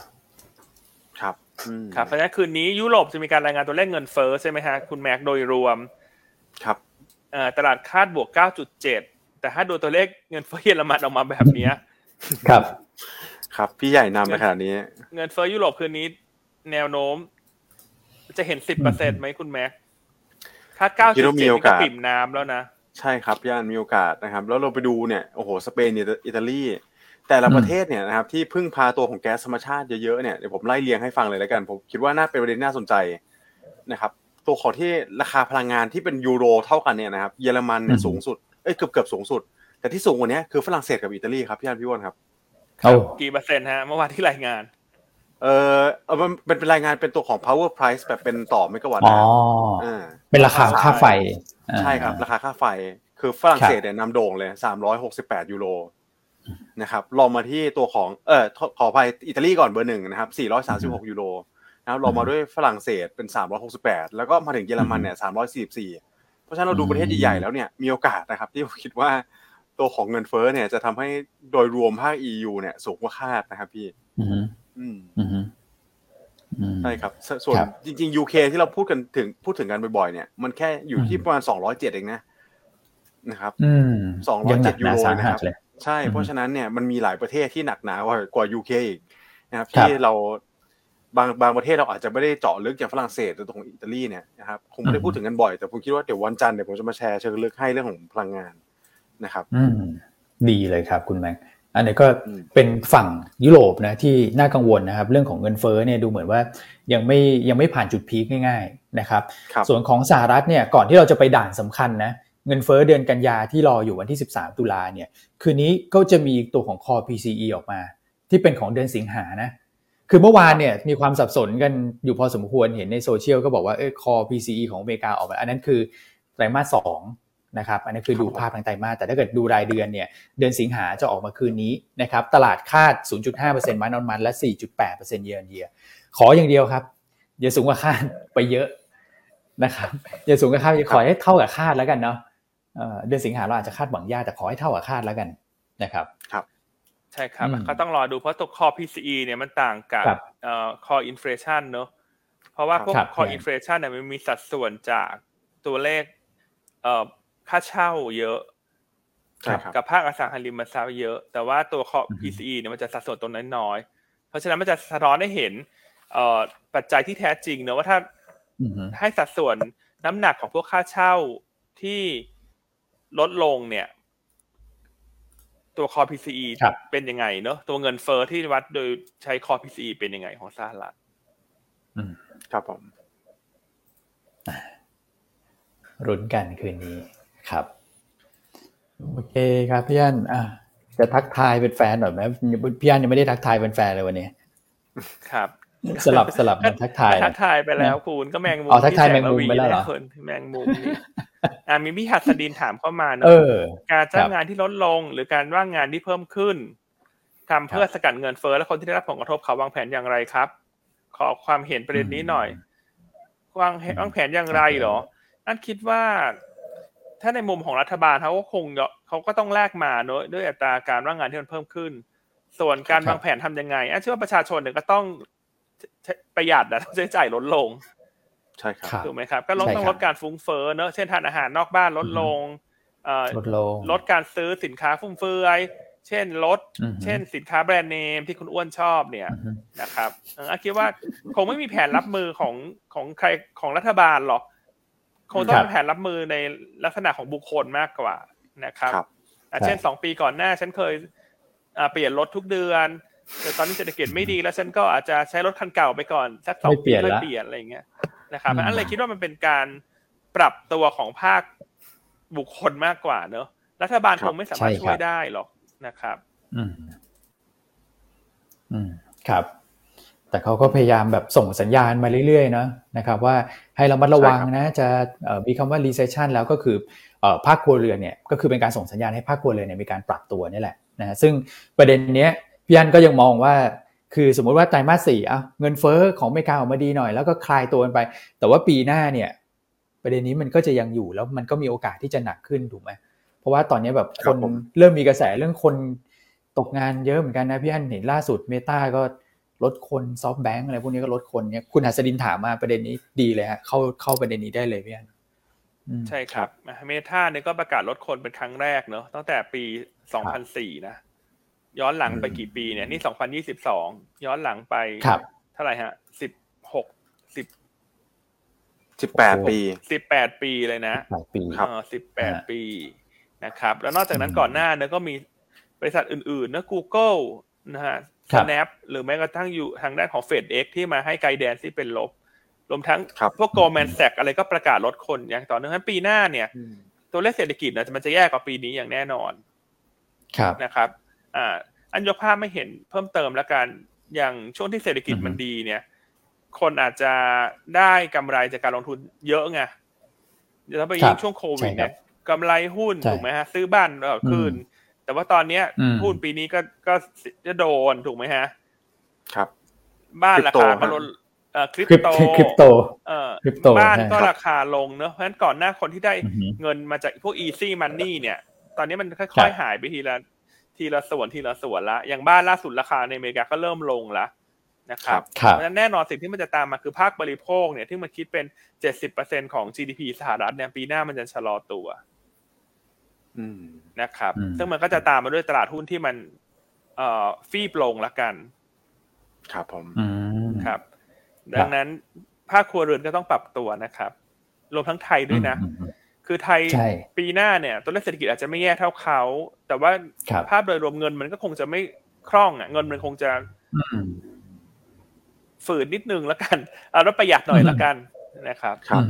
ครับครับเพราะฉะนั้นคืนนี้ยุโรปจะมีการรายงานตัวเลขเงินเฟ้อใช่ไหมฮะคุณแม็กโดยรวม ครับตลาดคาดบวก 9.7 แต่ถ้าดูตัวเลขเงินเฟ้อเยอรมันออกมาแบบนี้ครับ ครับพี่ใหญ่นำไปขนาดนี้ เงินเฟ้อยุโรปคืนนี้ แนวโน้ม จะเห็นสิบเปอร์เซ็นต์ไหมคุณแม็กถ้าเก้าสิบเจ็ดก็ปิ่มน้ำแล้วนะ ใช่ครับย่านมีโอกาสนะครับ แล้วเราไปดูเนี่ยโอ้โหสเปนอิตาลี แต่ละประเทศเนี่ยนะครับที่พึ่งพาตัวของแก๊สธรรมชาติเยอะๆเนี่ยเดี๋ยวผมไล่เรียงให้ฟังเลยแล้วกันผมคิดว่าน่าเป็นประเด็นน่าสนใจนะครับ ตัวของที่ราคาพลังงานที่เป็นยูโรเท่ากันเนี่ยนะครับเยอรมันเนี่ยสูงสุดเอ้ยเกือบเกือบสูงสุด แต่ที่สูงกว่านี้คือฝรั่งเศสกับอิตาลีครับพี่อันพี่วอนครับกี่เปอร์เซ็นต์ฮะเมื่อวานที่รายงานเออเออมันเป็นรายงานเป็นตัวของ power price แบบเป็นต่อไม่กว่าอ๋อเป็นราคาค่าไฟ ใช่ครับ ราคาค่าไฟ คือฝรั่งเศสเนี่ยนำโด่งเลยสามร้อยหกสิบแปดยูโร นะครับลองมาที่ตัวของเออขออภัยอิตาลีก่อนเบอร์หนึ่งนะครับสี่ร้อยสามสิบหกยูโรนะครับลองมาด้วยฝรั่งเศสเป็นสามร้อยหกสิบแปดแล้วก็มาถึงเยอรมันเนี่ยสามร้อยสี่สิบสี่เพราะฉะนั้นเราดูประเทศใหญ่ๆแล้วเนี่ยมีโอกาสนะครับที่คิดว่าตัวของเงินเฟ้อเนี่ยจะทำให้โดยรวมภาค EU เนี่ยสูงกว่าคาดนะครับพี่อืมอืมใช่ครับ ส่วนจริงๆ UK ที่เราพูดกันถึงพูดถึงกันบ่อยๆ เนี่ย มันแค่อยู่ที่ประมาณสองร้อยเจ็ดเองนะนะครับสองร้อยเจ็ดยูโรนะครับ ใช่ เพราะฉะนั้นเนี่ยมันมีหลายประเทศที่หนักหนากว่ากว่า UK อีกนะครับ ที่เราบางบางประเทศเราอาจจะไม่ได้เจาะลึกอย่างฝรั่งเศสหรือตรงอิตาลีเนี่ยนะครับคงไม่ได้พูดถึงกันบ่อยแต่ผมคิดว่าเดี๋ยววันจันทร์เดี๋ยวผมจะมาแชร์เชิงลึกให้เรื่องของพลังงานนะครับ อืมดีเลยครับคุณแม็กอันนี้ก็เป็นฝั่งยุโรปนะที่น่ากังวลนะครับ เรื่องของเงินเฟ้อเนี่ยดูเหมือนว่ายังไม่ยังไม่ผ่านจุดพีคง่าย ๆนะครับรบส่วนของสหรัฐเนี่ยก่อนที่เราจะไปด่านสำคัญนะ เงินเฟ้อเดือนกันยาที่รออยู่วันที่ 13 ตุลาเนี่ยคืนนี้ก็จะมีตัวของ Core PCE ออกมา ที่เป็นของเดือนสิงหานะคือเมื่อวานเนี่ยมีความสับสนกันอยู่พอสมควรเห็นในโซเชียลก็บอกว่าเออ Core PCE ของอเมริกาออกมา อันนั้นคือไตรมาสสองนะครับอันนี้คือดูภาพทางไตรมาสแต่ถ้าเกิดดูรายเดือนเนี่ยเดือนสิงหาจะออกมาคืนนี้นะครับตลาดคาด 0.5% month on month และ 4.8% year year ขออย่างเดียวครับ อย่าสูงกว่าคาดไปเยอะนะครับอย่าสูงกว่าคาดอย่าขอให้เท่ากับคาดแล้วกันเนาะ เดือนสิงหาเราอาจจะคาดหวังยากแต่ขอให้เท่ากับคาดแล้วกันนะครับครับใช่ครับก็ต้องรอดูเพราะตัวคอ PCE เนี่ยมันต่างกับ core inflation เนอะเพราะว่าพวก core inflation เนี่ยมันมีสัดส่วนจากตัวเลขค่าเช่าเยอะกับภาคอสังหาริมทรัพย์เยอะ แต่ว่าตัวคอ PCE เนี่ยมันจะสัดส่วนตรงนั้นน้อย เพราะฉะนั้นมันจะสะท้อนให้เห็นปัจจัยที่แท้จริงเนอะว่าถ้าให้สัดส่วนน้ำหนักของพวกค่าเช่าที่ ลดลงเนี่ย ตัวคอ PCE เป็นยังไงเนอะตัวเงินเฟ้อที่วัดโดยใช้คอ PCE เป็นยังไงของสหรัฐครับผมรุนกันคืนนี้ครับ โอเคครับพี่อันอะจะทักทายเป็นแฟนหน่อยไหมพี่อันยังไม่ได้ทักทายเป็นแฟนเลยวันนี้ ครับ สลับสลับทักทายทักทายไปแล้วคุณก็แมงมุมอ๋อทักทายแมงมุมไปแล้วเหรอแมงมุมนี่อ่ามีพี่หัสดินถามเข้ามาเนอะการจ้างงานที่ลดลงหรือการว่างงานที่เพิ่มขึ้นทำเพื่อสกัดเงินเฟ้อและคนที่ได้รับผลกระทบเขาวางแผนอย่างไรครับ ขอความเห็นประเด็นนี้หน่อยวางวางแผนอย่างไรหรออันคิดว่าถ้าในมุมของรัฐบาลเขาก็คงเขาก็ต้องแลกมาเนอะด้วยอัตราการว่างงานที่มันเพิ่มขึ้น ส่วนการวางแผนทํำยังไงอันเชื่อว่าประชาชนเนี่ยก็ต้อง ประหยัดนะใช้จ่ายลดลง ใช่ครับถูกไหมครับ ก็ลดต้องลดการฟุ้งเฟ้อเนอะเช่นทานอาหารนอกบ้านลดลงลดลงลดการซื้อสินค้าฟุ่มเฟือยเช่นลดเช่นสินค้าแบรนด์เนมที่คุณอ้วนชอบเนี่ยนะครับอันคิดว่าคงไม่มีแผนรับมือของของใครของรัฐบาลหรอกคงต้องเป็นแผนรับมือในลักษณะของบุคคลมากกว่านะครับเช่นสองปีก่อนหน้าฉันเคยเปลี่ยนรถทุกเดือน แต่ตอนนี้เศรษฐกิจไม่ดีแล้วฉันก็อาจจะใช้รถคันเก่าไปก่อนสักสองปีค่อยเปลี่ยนอะไรเงี้ยนะครับอันเลยคิดว่ามันเป็นการปรับตัวของภาคบุคคลมากกว่าเนอะรัฐบาลคงไม่สามารถช่วยได้หรอกนะครับ อืม อืมครับ แต่เขาก็พยายามแบบส่งสัญญาณมาเรื่อยๆนะนะครับ ว่าให้เรามัดระวังนะ จะมีคำว่า recession แล้วก็คือภาคครัวเรือนเนี่ย ก็คือเป็นการส่งสัญญาณให้ภาคครัวเรือนเนี่ยมีการปรับตัวนี่แหละนะซึ่งประเด็นเนี้ย พี่อันก็ยังมองว่าคือสมมุติว่าไตรมาสสี่อะเงินเฟ้อของอเมริกาออกมาดีหน่อย แล้วก็คลายตัวกันไป แต่ว่าปีหน้าเนี่ยประเด็นนี้มันก็จะยังอยู่แล้วมันก็มีโอกาสที่จะหนักขึ้นถูกไหมเพราะว่าตอนนี้แบบคนเริ่มมีกระแสเรื่องคนตกงานเยอะเหมือนกันนะพี่อันเห็นล่าสุดเมตาก็ลดคนซอฟต์แบงก์อะไรพวกนี้ก็ลดคนเนี่ยคุณหัสดินถามมาประเด็นนี้ดีเลยฮะเข้าเข้าประเด็นนี้ได้เลยพี่อันใช่ครับเมทาเนี่ยก็ประกาศลดคนเป็นครั้งแรกเนอะตั้งแต่ปีสองพันสี่นะ ย้อนหลังไปกี่ปีเนี่ย นี่สองพันยี่สิบสองย้อนหลังไปเท่าไหร่ฮะสิบหกสิบสิบแปดปีสิบแปดปีเลยนะปีครับสิบแปดปีนะครับ แล้วนอกจากนั้นก่อนหน้าเนี่ยก็มีบริษัทอื่นๆนะ Google นะฮะ Snap หรือแม้กระทั่งอยู่ทางด้านของ FedEx ที่มาให้ไกด์แดนที่เป็นลบ รวมทั้งพวก Goldman Sachs อะไรก็ประกาศลดคนอย่างต่อเนื่องปีหน้าเนี่ย ตัวเลขเศรษฐกิจนะมันจะแย่กว่าปีนี้อย่างแน่นอน ครับนะครับ อ่าอันยกภาพไม่เห็นเพิ่มเติมแล้วกันอย่างช่วงที่เศรษฐกิจมันดีเนี่ย คนอาจจะได้กำไรจากการลงทุนเยอะไงแล้วไปยิ่งช่วงโควิดเนี่ยกำไรหุ้นถูกไหมฮะ ซื้อบ้านก็ขึ้น แต่ว่าตอนเนี้ยหุ้นปีนี้ก็ก็จะโดนถูกไหมฮะ ครับ บ้านราคาก็ลดคริปโตคริปโตเออบ้านก็ราคาลงเนอะเพราะฉะนั้นก่อนหน้าคนที่ได้เงินมาจากพวก easy money เนี่ย ตอนนี้มันค่อยๆหายไปทีละ ทีละส่วนทีละส่วนละ อย่างบ้านล่าสุดราคาในอเมริกาก็เริ่มลงละนะครับเพราะฉะนั้นแน่นอนสิ่งที่มันจะตามมาคือภาคบริโภคเนี่ยที่มันคิดเป็นเจ็ดสิบเปอร์เซ็นของ GDP สหรัฐเนี่ยปีหน้ามันจะชะลอตัวนะครับ ซึ่งมันก็จะตามมาด้วยตลาดหุ้นที่มัน เอ่อฟีบลงละกัน ครับผมครับ ดังนั้นภาคครัวเรือนก็ต้องปรับตัวนะครับ รวมทั้งไทยด้วยนะ คือไทยปีหน้าเนี่ยตัวเลขเศรษฐกิจอาจจะไม่แย่เท่าเขา แต่ว่าภาพโดยรวมเงินมันก็คงจะไม่คล่องอะเงินมันคงจะฝืนนิดนึงแล้วกันเอาแล้วประหยัดหน่อยแล้วกันนะครับครับ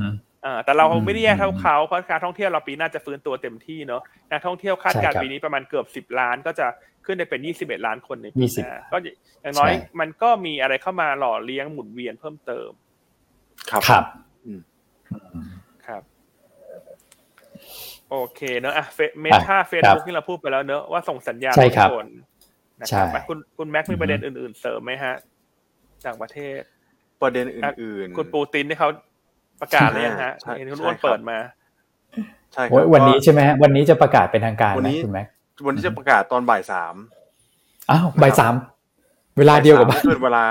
แต่เราไม่ได้แย่เท่าเขาเพราะการท่องเที่ยวเราปีหน้าจะฟื้นตัวเต็มที่เนาะนักท่องเที่ยวคาดการปีนี้ประมาณเกือบสิบล้าน ก็จะขึ้นไปเป็นยี่สิบเอ็ดล้านคนในปีหน้าก็อย่างน้อยมันก็มีอะไรเข้ามาหล่อเลี้ยงหมุนเวียนเพิ่มเติม ครับครับครับ โอเคเนอะอะเมตาเฟซบุ๊กที่เราพูดไปแล้วเนอะว่าส่งสัญญาณทุกคนนะครับคุณคุณแม็กมีประเด็นอื่น ๆ เสริมไหมฮะจากประเทศ ประเด็นอื่น ๆ คุณปูตินที่เขาประกาศเลยฮะเห็นคุณอ้วนเปิดมาใช่ครับวันนี้ใช่ไหมฮะวันนี้จะประกาศเป็นทางการนะคุณแม็กวันนี้จะประกาศตอนบ่ายสามอ้าวบ่ายสามเวลาเดียวกับบ้านเวลา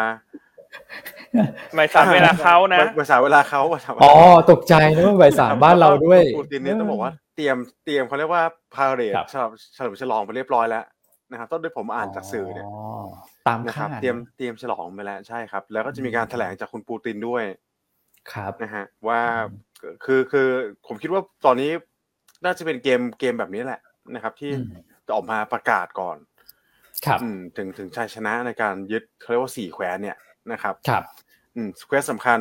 บ่ายสามเวลาเขานะบ่ายสามเวลาเขาอ๋อตกใจนะว่าบ่ายสามบ้านเราด้วยปูตินนี่ต้องบอกว่า เตรียมเตรียมเขาเรียกว่าพาเรดฉลองฉลองฉลองไปเรียบร้อยแล้วนะครับต้นด้วยผมอ่านจากสื่อเนี่ยตามนะครับเตรียมเตรียมฉลองไปแล้วใช่ครับ แล้วก็จะมีการแถลงจากคุณปูตินด้วยครับ นะฮะว่าคือคือผมคิดว่าตอนนี้น่าจะเป็นเกมเกมแบบนี้แหละนะครับ ที่จะออกมาประกาศก่อน ครับถึงถึงชัยชนะในการยึดเขาเรียกว่าสี่แคว้นเนี่ยนะครับ ครับ อืมแคว้นสำคัญ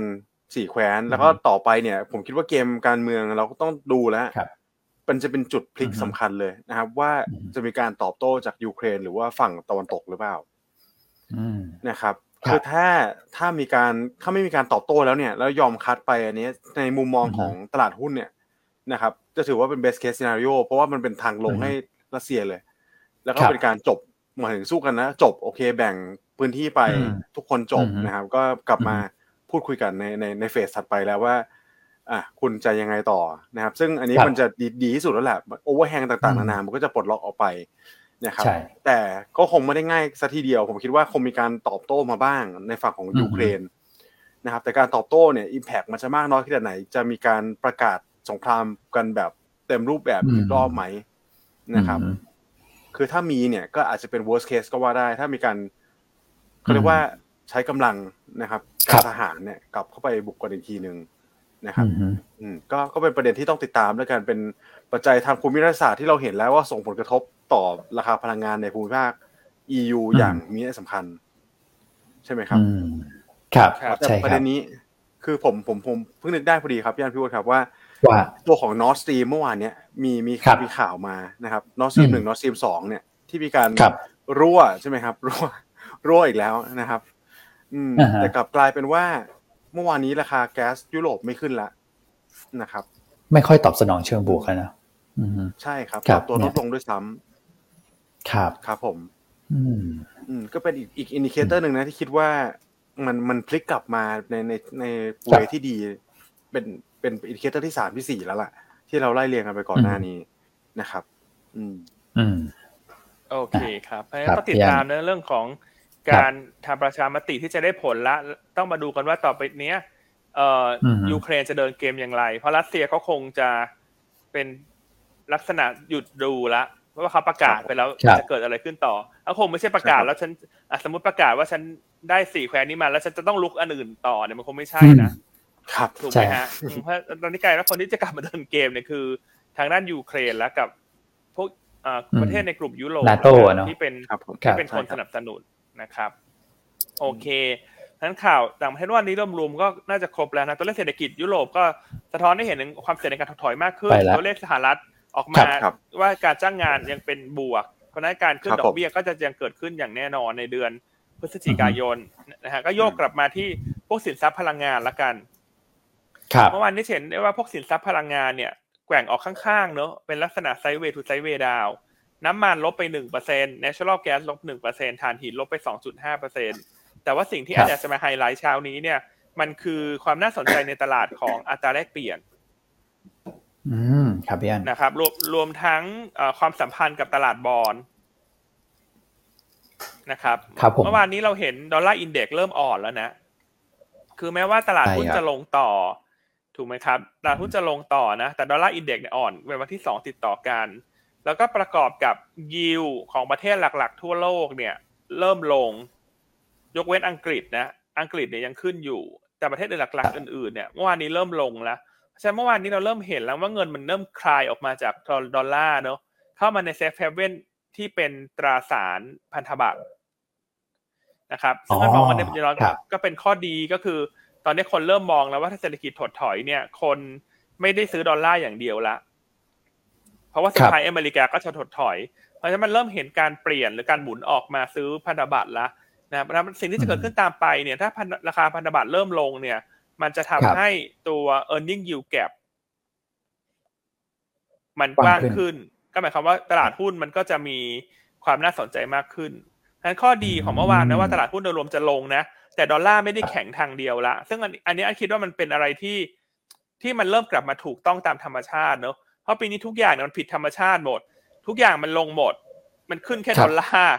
สี่แคว้น แล้วก็ต่อไปเนี่ย ผมคิดว่าเกมการเมืองเราก็ต้องดูแล้ว มันจะเป็นจุดพลิกสำคัญเลยนะครับ ว่าจะมีการตอบโต้จากยูเครน หรือว่าฝั่งตะวันตกหรือเปล่านะครับคือถ้าถ้ามีการถ้าไม่มีการตอบโต้แล้วเนี่ย แล้วยอมคัดไปอันนี้ในมุมมองของตลาดหุ้นเนี่ยนะครับ จะถือว่าเป็น best case scenario เพราะว่ามันเป็นทางลงให้รัสเซียเลย แล้วก็เป็นการจบมาถึงสู้กันนะจบโอเค แบ่งพื้นที่ไปทุกคนจบนะครับ ก็กลับมาพูดคุยกันในในในเฟสถัดไปแล้วว่า อะคุณจะยังไงต่อนะครับ ซึ่งอันนี้มันจะดีดีที่สุดแล้วแหละโอเวอร์แฮงต่างๆนานามันก็จะปลดล็อกออกไปนะครับแต่ก็คงไม่ได้ง่ายสัทีเดียว ผมคิดว่าคงมีการตอบโต้มาบ้างในฝั่งของยูเครนนะครับ แต่การตอบโต้เนี่ยอิมแพกมันจะมากน้อยแค่ไหน จะมีการประกาศสงครามกันแบบเต็มรูปแบบอีกรอบไหมนะครับ คือถ้ามีเนี่ยก็อาจจะเป็น worst case ก็ว่าได้ ถ้ามีการเขาเรียกว่าใช้กำลังนะครับการทหารเนี่ยกลับเข้าไปบุกกันอีกทีหนึ่ง นะครับอืมก็ก็เป็นประเด็นที่ต้องติดตามด้วยกันเป็นปัจจัยทางภูมิรัฐศาสตร์ที่เราเห็นแล้วว่าส่งผลกระทบต่อราคาพลังงานในภูมิภาค EU อย่างมีนัยสำคัญ ใช่ไหมครับครับแต่ประเด็นนี้คือผมผมผมเพิ่งนึกได้พอดีครับพี่อันพี่วดครับว่าว่าตัวของ Nord Stream เมื่อวานเนี้ยมีมีมีข่าวมานะครับ Nord Stream หนึ่ง Nord Stream สองเนี่ยที่มีการรั่วใช่ไหมครับ รั่วรั่วอีกแล้วนะครับ อืมแต่กลับกลายเป็นว่าเมื่อวานนี้ราคาแก๊สยุโรปไม่ขึ้นละนะครับ ไม่ค่อยตอบสนองเชิงบวกนะใช่ครับปรับตัวลดลงด้วยซ้ำครับครับผม อืม อืม ก็เป็นอีกอีก indicator หนึ่งนะที่คิดว่ามันมันพลิกกลับมาในในใน way ที่ดี เป็นเป็น indicator ที่สามที่สี่แล้วล่ะ ที่เราไล่เรียงกันไปก่อนหน้านี้นะครับ อืม อืม โอเคครับเพราะฉะนั้นต้องติดตามในเรื่องของ การทำประชามติที่จะได้ผลละ ต้องมาดูกันว่าต่อไปเนี้ยเอ่อยูเครนจะเดินเกมอย่างไร เพราะรัสเซียเขาคงจะเป็นลักษณะหยุดดูละว่าเขาประกาศไปแล้วจะเกิดอะไรขึ้นต่อเขาคงไม่ใช่ประกาศแล้วฉันสมมติประกาศว่าฉันได้สี่แควนี้มาแล้วฉันจะต้องลุกอันอื่นต่อเนี่ยมันคงไม่ใช่นะครับถูกไหมฮะเพราะตอนนี้กลายแล้วคนที่จะกลับมาเดินเกมเนี่ยคือ ทางด้านยูเครนแล้วกับพวกประเทศในกลุ่มยุโรปที่เป็นที่เป็นคนสนับสนุน นะครับ โอเคนั้นข่าวต่างประเทศวันนี้รวมๆก็น่าจะครบแล้วนะตัวเลขเศรษฐกิจยุโรปก็สะท้อนให้เห็นถึงความเสี่ยงในการถดถอยมากขึ้น ตัวเลขสหรัฐออกมาว่าการจ้างงานยังเป็นบวกเพราะนั้นการขึ้นดอกเบี้ยก็จะยังเกิดขึ้นอย่างแน่นอนในเดือนพฤศจิกายนนะฮะก็โยกกลับมาที่พวกสินทรัพย์พลังงานละกันเมื่อวานนี้เห็นได้ว่าพวกสินทรัพย์พลังงานเนี่ยแกว่งออกข้างๆเนอะเป็นลักษณะ sideway to sideway down น้ำมันลบไปหนึ่งเปอร์เซ็นต์ natural gas ลบหนึ่งเปอร์เซ็นต์ถ่านหินลบไปสองจุดห้าเปอร์เซ็นต์แต่ว่าสิ่งที่อาจจะมาไฮไลท์เช้านี้เนี่ย มันคือความน่าสนใจในตลาดของอัตราแลกเปลี่ยน อืม ครับพี่อันนะครับ รวมรวมทั้งความสัมพันธ์กับตลาดบอลนะครับครับเมื่อวานนี้เราเห็น dollar index เริ่มอ่อนแล้วนะ คือแม้ว่าตลาดหุ้นจะลงต่อ ถูกไหมครับ ตลาดหุ้นจะลงต่อนะ แต่ dollar index เนี่ยอ่อนเป็นวันที่สองติดต่อกัน แล้วก็ประกอบกับยิวของประเทศหลักๆ ทั่วโลกเนี่ยเริ่มลง ยกเว้นอังกฤษนะ อังกฤษเนี่ยยังขึ้นอยู่ แต่ประเทศหลักๆ อื่นๆเนี่ยเมื่อวานนี้เริ่มลงแล้วฉะนั้นเมื่อวานนี้เราเริ่มเห็นแล้วว่าเงินมันเริ่มคลายออกมาจากดอลลาร์เนาะเข้ามาใน safe haven ที่เป็นตราสารพันธบัตรนะครับซึ่งมันมองมันในปัจจุบันก็เป็นข้อดีก็คือ ตอนนี้คนเริ่มมองแล้วว่าถ้าเศรษฐกิจถดถอยเนี่ย คนไม่ได้ซื้อดอลลาร์อย่างเดียวละเพ ราะว่าสุดท้ายอเมริกาก็จะถดถอย เพราะฉะนั้นมันเริ่มเห็นการเปลี่ยนหรือการหมุนออกมาซื้อพันธบัตรละนะครับสิ่งที่จะเกิดขึ้นตามไปเนี่ยถ้าราคาพันธบัตรเริ่มลงเนี่ย มันจะทำให้ตัว e a r n i n g yield gap มันกว้างขึ้น ก็หมายความว่าตลาดหุ้นมันก็จะมีความน่าสนใจมากขึ้นนั้นข้อดีของเมื่อวานนะว่าตลาดหุ้นโดยรวมจะลงนะ แต่ดอลลาร์ไม่ได้แข็งทางเดียวละ ซึ่งอันนี้อันคิดว่ามันเป็นอะไรที่ที่มันเริ่มกลับมาถูกต้องตามธรรมชาติเนอะ เพราะปีนี้ทุกอย่างมันผิดธรรมชาติหมด ทุกอย่างมันลงหมด มันขึ้นแค่ดอลลาร์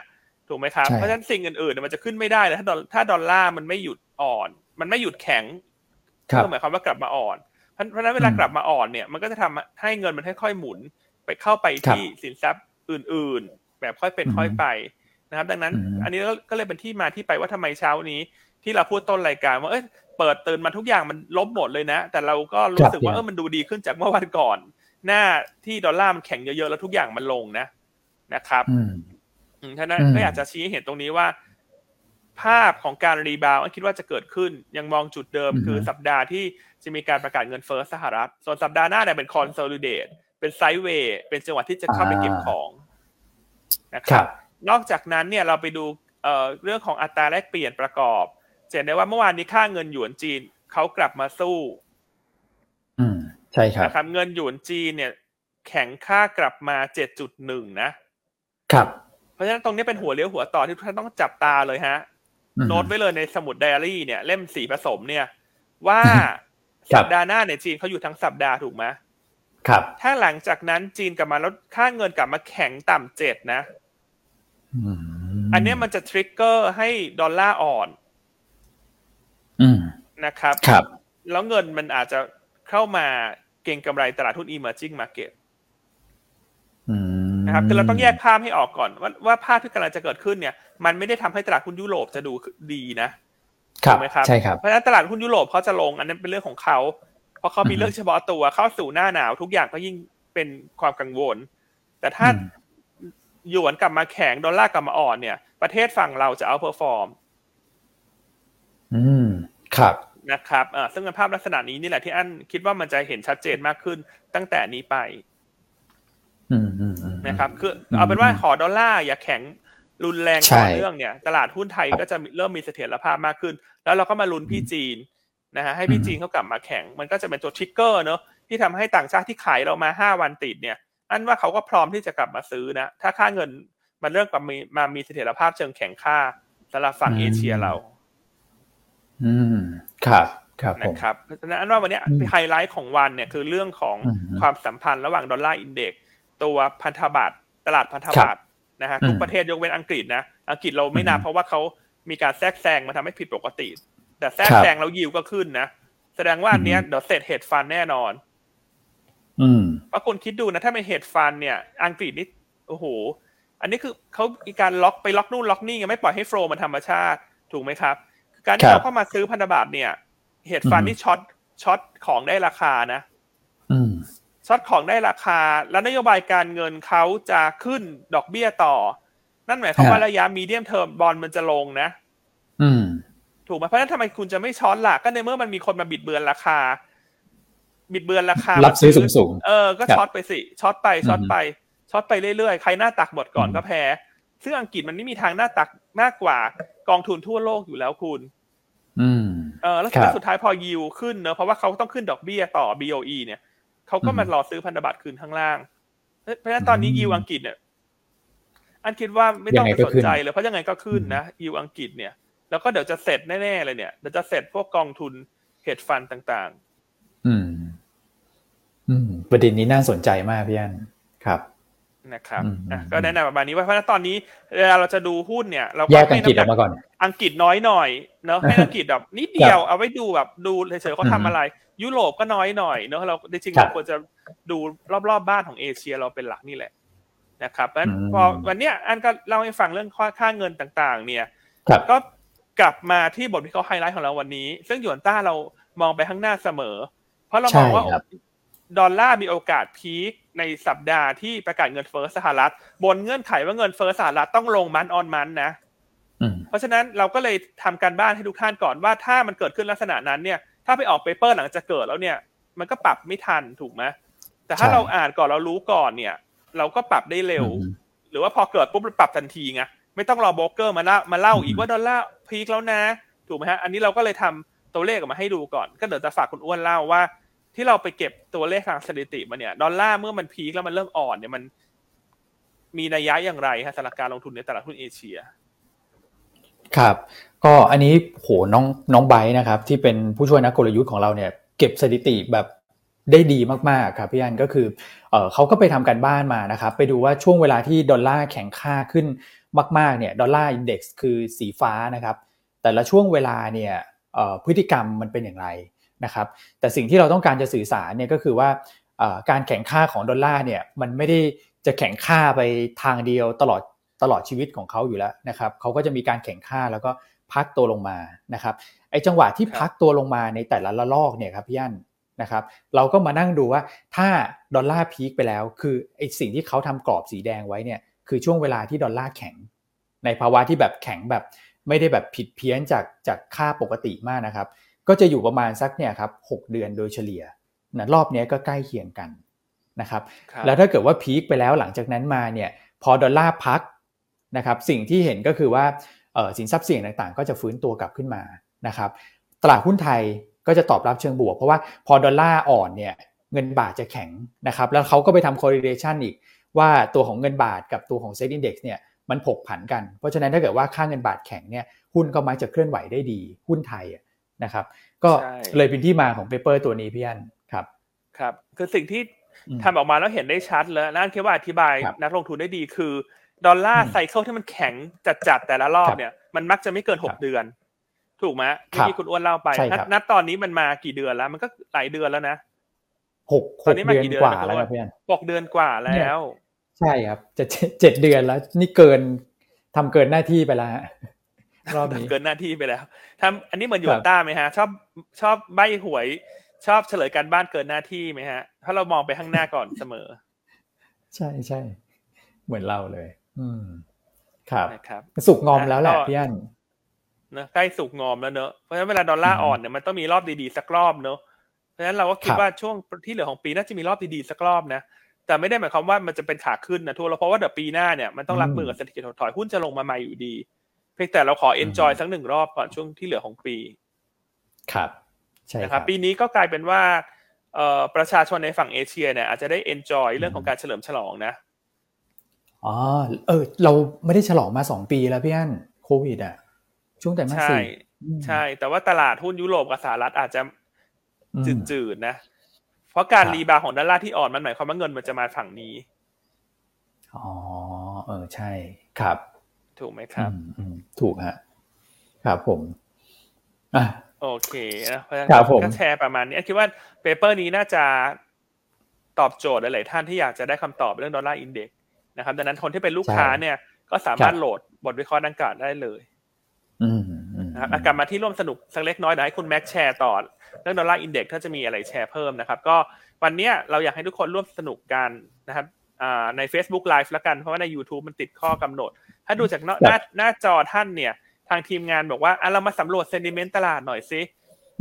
ถูกไหมครับ เพราะฉะนั้นสิ่งอื่นๆมันจะขึ้นไม่ได้แล้วถ้าถ้าดอลลาร์มันไม่หยุดอ่อน มันไม่หยุดแข็งก็หมายความว่ากลับมาอ่อน เพราะฉะนั้นเวลากลับมาอ่อนเนี่ยมันก็จะทำให้เงินมันค่อยๆหมุนไปเข้าไปที่สินทรัพย์อื่น ๆ แบบค่อยเป็นค่อยไปนะครับ ดังนั้น อันนี้ก็เลยเป็นที่มาที่ไปว่าทำไมเช้านี้ ที่เราพูดต้นรายการว่าเอ้ยเปิดตื่นมาทุกอย่างมันลบหมดเลยนะ แต่เราก็รู้สึกว่าเออมันดูดีขึ้นจากเมื่อวันก่อน หน้าที่ดอลลาร์มันแข็งเยอะๆแล้วทุกอย่างมันลงนะนะครับท่านั้นก็อยากจะชี้เห็นตรงนี้ว่า ภาพของการ rebound คิดว่าจะเกิดขึ้น ยังมองจุดเดิมคือสัปดาห์ที่จะมีการประกาศเงินเฟ้อสหรัฐ ส่วนสัปดาห์หน้าเนี่ยเป็น consolidate เป็น sideway เป็นจังหวะที่จะเข้าไปเก็บของนะครับ นอกจากนั้นเนี่ยเราไปดูเอ่อเรื่องของอัตราแลกเปลี่ยนประกอบเห็นได้ว่าเมื่อวานนี้ค่าเงินหยวนจีนเขากลับมาสู้อืม ใช่ครับนะครับ เงินหยวนจีนเนี่ย แข็งค่ากลับมาเจ็ดจุดหนึ่งนะครับ เพราะฉะนั้นตรงนี้เป็นหัวเลี้ยวหัวต่อที่ทุกท่านต้องจับตาเลยฮะ โน้ตไว้เลยในสมุดไดอารี่เนี่ย เล่มสีผสมเนี่ย ว่าสัปดาห์หน้าเนี่ยจีนเขาอยู่ทั้งสัปดาห์ถูกไหมครับ ถ้าหลังจากนั้นจีนกลับมาแล้วค่าเงินกลับมาแข็งต่ำเจ็ดนะอันนี้มันจะทริกเกอร์ให้ดอลลาร์อ่อนนะครับครับ แล้วเงินมันอาจจะ เข้ามาเก่งกำไรตลาดทุน emerging market นะครับคือเราต้องแยกภาพให้ออกก่อน ว่าว่าภาพที่กำลังจะเกิดขึ้นเนี่ย มันไม่ได้ทำให้ตลาดหุ้นยุโรปจะดูดีนะถูกไหมครับใช่ครับเพราะฉะนั้นตลาดหุ้นยุโรปเขาจะลงอันนั้นเป็นเรื่องของเขาเพราะเขามีเรื่องเฉพาะตัวเข้าสู่หน้าหนาว ทุกอย่างก็ยิ่งเป็นความกังวล แต่ถ้าหยวนกลับมาแข็งดอลลาร์กลับมาอ่อนเนี่ย ประเทศฝั่งเราจะ outperform อืม ครับ นะครับอ่าซึ่งเป็นภาพลักษณะนี้นี่แหละที่อันคิดว่ามันจะเห็นชัดเจนมากขึ้นตั้งแต่นี้ไปอืมอืมนะครับคือเอาเป็นว่าขอดอลลาร์อย่าแข็งรุนแรงต่อเนื่องเนี่ย ตลาดหุ้นไทยก็จะเริ่มมีเสถียรภาพมากขึ้น แล้วเราก็มาลุ้นพี่จีนนะฮะให้พี่จีนเขากลับมาแข็ง มันก็จะเป็นตัวทริกเกอร์เนอะที่ทำให้ต่างชาติที่ขายเรามาห้าวันติดเนี่ย อันว่าเขาก็พร้อมที่จะกลับมาซื้อนะ ถ้าค่าเงินมันเริ่มกลับมามามีเสถียรภาพเชิงแข็งค่าสำหรับฝั่งเอเชียเรา อืม ครับครับนะครับเพราะฉะนั้นว่าวันนี้ไฮไลท์ของวันเนี่ยคือเรื่องของความสัมพันธ์ระหว่างดอลลาร์ index ตัวพันธบัตรตลาดพันธบัตรนะฮะทุกประเทศยกเว้นอังกฤษนะอังกฤษเราไม่นับเพราะว่าเขามีการแทรกแซงมาทำให้ผิดปกติ แต่แทรกแซงแล้วยิวก็ขึ้นนะแสดงว่าอันนี้เดี๋ยวเสร็จ hedge fund แน่นอน อืมเพราะคุณคิดดูนะ ถ้าเป็น hedge fund เนี่ย อังกฤษนี่โอ้โห อันนี้คือเขามีการล็อกไปล็อกนู่นล็อกนี่ไงไม่ปล่อยให้ flow มันธรรมชาติ ถูกไหมครับ การที่เราเข้ามาซื้อพันธบัตรเนี่ย hedge fund ที่ short short ของได้ราคานะอืม short ของได้ราคา แล้วนโยบายการเงินเขาจะขึ้นดอกเบี้ยต่อ นั่นหมายความว่าระยะ medium term bond มันจะลงนะ อืม ถูกไหมเพราะฉะนั้นทำไมคุณจะไม่ short ล่ะก็ในเมื่อมันมีคนมาบิดเบือนราคา บิดเบือนราคารับซื้อสูงสูงเออก็ short ไปสิ short ไป short ไป short ไปเรื่อยๆใครหน้าตักหมดก่อนก็แพ้ซึ่งอังกฤษมันไม่มีทางหน้าตักมากกว่ากองทุนทั่วโลกอยู่แล้วคุณ อืมเออแล้วสุดท้ายพอยิวขึ้นเนอะเพราะว่าเขาต้องขึ้นดอกเบี้ยต่อ BOE เนี่ยเขาก็มารอซื้อพันธบัตรคืนข้างล่าง เพราะฉะนั้นตอนนี้ยิวอังกฤษเนี่ย อันคิดว่าไม่ต้องไปสนใจเลยเพราะยังไงก็ขึ้นนะยิวอังกฤษเนี่ย แล้วก็เดี๋ยวจะเสร็จแน่ๆเลยเนี่ยเดี๋ยวจะเสร็จพวกกองทุนเฮดฟันต่างๆ อืม อืม ประเด็นนี้น่าสนใจมากพี่อันครับ นะครับก็แนะนำประมาณนี้ว่าเพราะฉะนั้นตอนนี้เวลาเราจะดูหุ้นเนี่ย เราก็ให้อังกฤษออกมาก่อนอังกฤษน้อยหน่อยเนาะให้อังกฤษแบบนิดเดียวเอาไว้ดูแบบดูเฉยๆเขาทำอะไร ยุโรปก็น้อยหน่อยเนอะเราจริงๆเราควรจะดูรอบๆบ้านของเอเชียเราเป็นหลักนี่แหละนะครับเพราะพอวันเนี้ยอันก็เล่าให้ฟังเรื่องค่าเงินต่างๆ เนี่ยก็กลับมาที่บทที่เขาไฮไลท์ของเราวันนี้ ซึ่งหยวนต้าเรามองไปข้างหน้าเสมอ เพราะเรามองว่าดอลลาร์มีโอกาส peak ในสัปดาห์ที่ประกาศเงินเฟ้อสหรัฐ บนเงื่อนไขว่าเงินเฟ้อสหรัฐต้องลง month on month นะเพราะฉะนั้นเราก็เลยทำการบ้านให้ทุกท่านก่อนว่าถ้ามันเกิดขึ้นลักษณะนั้นเนี่ย ถ้าไปออก paper หลังจากเกิดแล้วเนี่ย มันก็ปรับไม่ทันถูกไหมแต่ถ้าเราอ่านก่อนเรารู้ก่อนเนี่ย เราก็ปรับได้เร็ว หรือว่าพอเกิดปุ๊บเราปรับทันทีไงไม่ต้องรอโบรกเกอร์มาเล่ามาเล่าอีกว่าดอลลาร์ peak แล้วนะ ถูกไหมฮะอันนี้เราก็เลยทำตัวเลขออกมาให้ดูก่อน ก็เดี๋ยวจะฝากคุณอ้วนเล่าว่า ที่เราไปเก็บตัวเลขทางสถิติมาเนี่ยดอลลาร์เมื่อมันพีคแล้วมันเริ่มอ่อนเนี่ยมันมีนัยยะอย่างไรฮะสำหรับการลงทุนในตลาดหุ้นเอเชีย ครับ ก็อันนี้โหน้องน้องไบนะครับ ที่เป็นผู้ช่วยนักกลยุทธ์ของเราเนี่ยเก็บสถิติแบบได้ดีมากๆครับพี่อันก็คือเอเขาก็ไปทำการบ้านมานะครับ ไปดูว่าช่วงเวลาที่ดอลลาร์แข็งค่าขึ้นมากๆเนี่ยดอลลาร์ index คือสีฟ้านะครับ แต่ละช่วงเวลาเนี่ยพฤติกรรมมันเป็นอย่างไร นะครับแต่สิ่งที่เราต้องการจะสื่อสารเนี่ยก็คือว่าการแข็งค่าของดอลลาร์เนี่ยมันไม่ได้จะแข็งค่าไปทางเดียวตลอดตลอดชีวิตของเขาอยู่แล้วนะครับเขาก็จะมีการแข็งค่าแล้วก็พักตัวลงมานะครับไอ้จังหวะที่พักตัวลงมาในแต่ละระลอกเนี่ยครับพี่อันนะครับเราก็มานั่งดูว่าถ้าดอลลาร์ peak ไปแล้ว คือไอ้สิ่งที่เขาทำกรอบสีแดงไว้เนี่ยคือช่วงเวลาที่ดอลลาร์แข็ง ในภาวะที่แบบแข็งแบบไม่ได้แบบผิดเพี้ยนจากจากค่าปกติมากนะครับ ก็จะอยู่ประมาณสักเนี่ยครับหเดือนโดยเฉลี่ยนะรอบนี้ก็ใกล้เคียงกันนะครับแล้วถ้าเกิดว่าพีคไปแล้วหลังจากนั้นมาเนี่ยพอดอลลาร์พักนะครับสิ่งที่เห็นก็คือว่าสินทรัพย์เสี่ยงต่างๆ ก็จะฟื้นตัวกลับขึ้นมานะครับตลาดหุ้นไทยก็จะตอบรับเชิงบวก เพราะว่าพอดอลลาร์อ่อนเนี่ยเงินบาทจะแข็งนะครับแล้วเขาก็ไปทำ correlation อีกว่าตัวของเงินบาทกับตัวของ SET index เนี่ยมันผกผันกัน เพราะฉะนั้นถ้าเกิดว่าค่าเงินบาทแข็งเนี่ยหุ้นก็มักจะเคลื่อนไหวได้ดี หุ้นไทย นะครับ ก็เลยเป็นที่มาของ paper ตัวนี้พี่อันครับครับ คือสิ่งที่ทำออกมาแล้วเห็นได้ชัดเลยนั่นคิดว่าอธิบายนักลงทุนได้ดีคือ ดอลลาร์ cycle ที่มันแข็งจัดๆแต่ละรอบเนี่ย มันมักจะไม่เกินหกเดือน ถูกไหมที่คุณอ้วนเล่าไปนัดตอนนี้มันมากี่เดือนแล้ว มันก็หลายเดือนแล้วนะหกหกเดือนกว่าแล้วครับพี่หกเดือนกว่าแล้ว ใช่ครับ จะเจ็ดเดือนแล้ว นี่เกินทำเกินหน้าที่ไปแล้ว รอบนี้เกินหน้าที่ไปแล้วทำอันนี้เหมือนยูต้าไหมฮะ ชอบชอบใบหวย ชอบเฉลยการบ้านเกินหน้าที่ไหมฮะ ถ้าเรามองไปข้างหน้าก่อนเสมอ ใช่ใช่เหมือนเราเลย อืมครับนะครับ สุกงอมแล้วแหละพี่อันนะใกล้สุกงอมแล้วเนอะเพราะฉะนั้นเวลาดอลลาร์อ่อนเนี่ยมันต้องมีรอบดีๆสักรอบเนอะเพราะฉะนั้นเราก็คิดว่าช่วงที่เหลือของปีน่าจะมีรอบดีๆสักรอบนะแต่ไม่ได้หมายความว่ามันจะเป็นขาขึ้นนะทั่วเราเพราะว่าเดี๋ยวปีหน้าเนี่ยมันต้องรับมือกับเศรษฐกิจถดถอยหุ้นจะลงมาใหม่อยู่ดีเพียงแต่เราขอ enjoy สักหนึ่งรอบก่อนช่วงที่เหลือของปี ครับใช่ครับ ปีนี้ก็กลายเป็นว่าเอ่อประชาชนในฝั่งเอเชียเนี่ยอาจจะได้ enjoy เรื่องของการเฉลิมฉลองนะอ๋อเออ เราไม่ได้ฉลองมาสองปีแล้วพี่อันโควิดอะ ช่วงคริสต์มาสสิใช่ แต่ว่าตลาดหุ้นยุโรปกับสหรัฐอาจจะจืดๆนะ เพราะการ rebound ของดอลลาร์ที่อ่อนมันหมายความว่าเงินมันจะมาฝั่งนี้ อ๋อ เออใช่ ครับ ถูกไหมครับถูกฮะครับผมอะโอเคนะเพราะฉะนั้นก็แชร์ประมาณนี้คิดว่า paper นี้น่าจะตอบโจทย์หลายๆท่านที่อยากจะได้คำตอบเรื่องดอลลาร์ index นะครับดังนั้นคนที่เป็นลูกค้าเนี่ย ก็สามารถโหลดบทวิเคราะห์ดังกล่าวได้เลยนะครับกลับมาที่ร่วมสนุกสักเล็กน้อยเดี๋ยวให้คุณแม็กแชร์ต่อเรื่องดอลลาร์ index ถ้าจะมีอะไรแชร์เพิ่มนะครับ ก็วันนี้เราอยากให้ทุกคนร่วมสนุกกันนะครับใน Facebook Live แล้วกันเพราะว่าใน YouTube มันติดข้อกำหนด ถ้าดูจากหน้าหน้าจอท่านเนี่ย ทางทีมงานบอกว่าอะเรามาสำรวจ sentiment ตลาดหน่อยซิ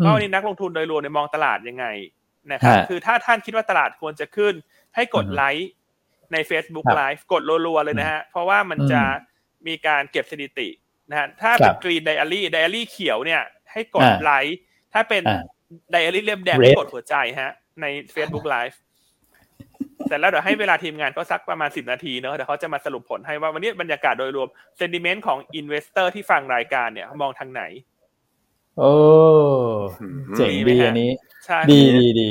ว่าวันนี้นักลงทุนโดยรวมในมองตลาดยังไงนะครับคือถ้าท่านคิดว่าตลาดควรจะขึ้น ให้กดไลค์ใน Facebook Live กดรัวๆเลยนะฮะ เพราะว่ามันจะมีการเก็บสถิตินะฮะถ้าเป็น green diary ไดอารี่เขียวเนี่ย ให้กดไลค์ถ้าเป็นไดอารี่เล่มแดงให้กดหัวใจฮะ ใน Facebook Live แต่แล้วเดี๋ยวให้เวลาทีมงานก็สักประมาณสิบนาทีเนอะเดี๋ยวเขาจะมาสรุปผลให้ว่าวันนี้บรรยากาศโดยรวม sentiment ของ investor ที่ฟังรายการเนี่ยมองทางไหน โอ้เจ๋งดีอันนี้ดีดีดี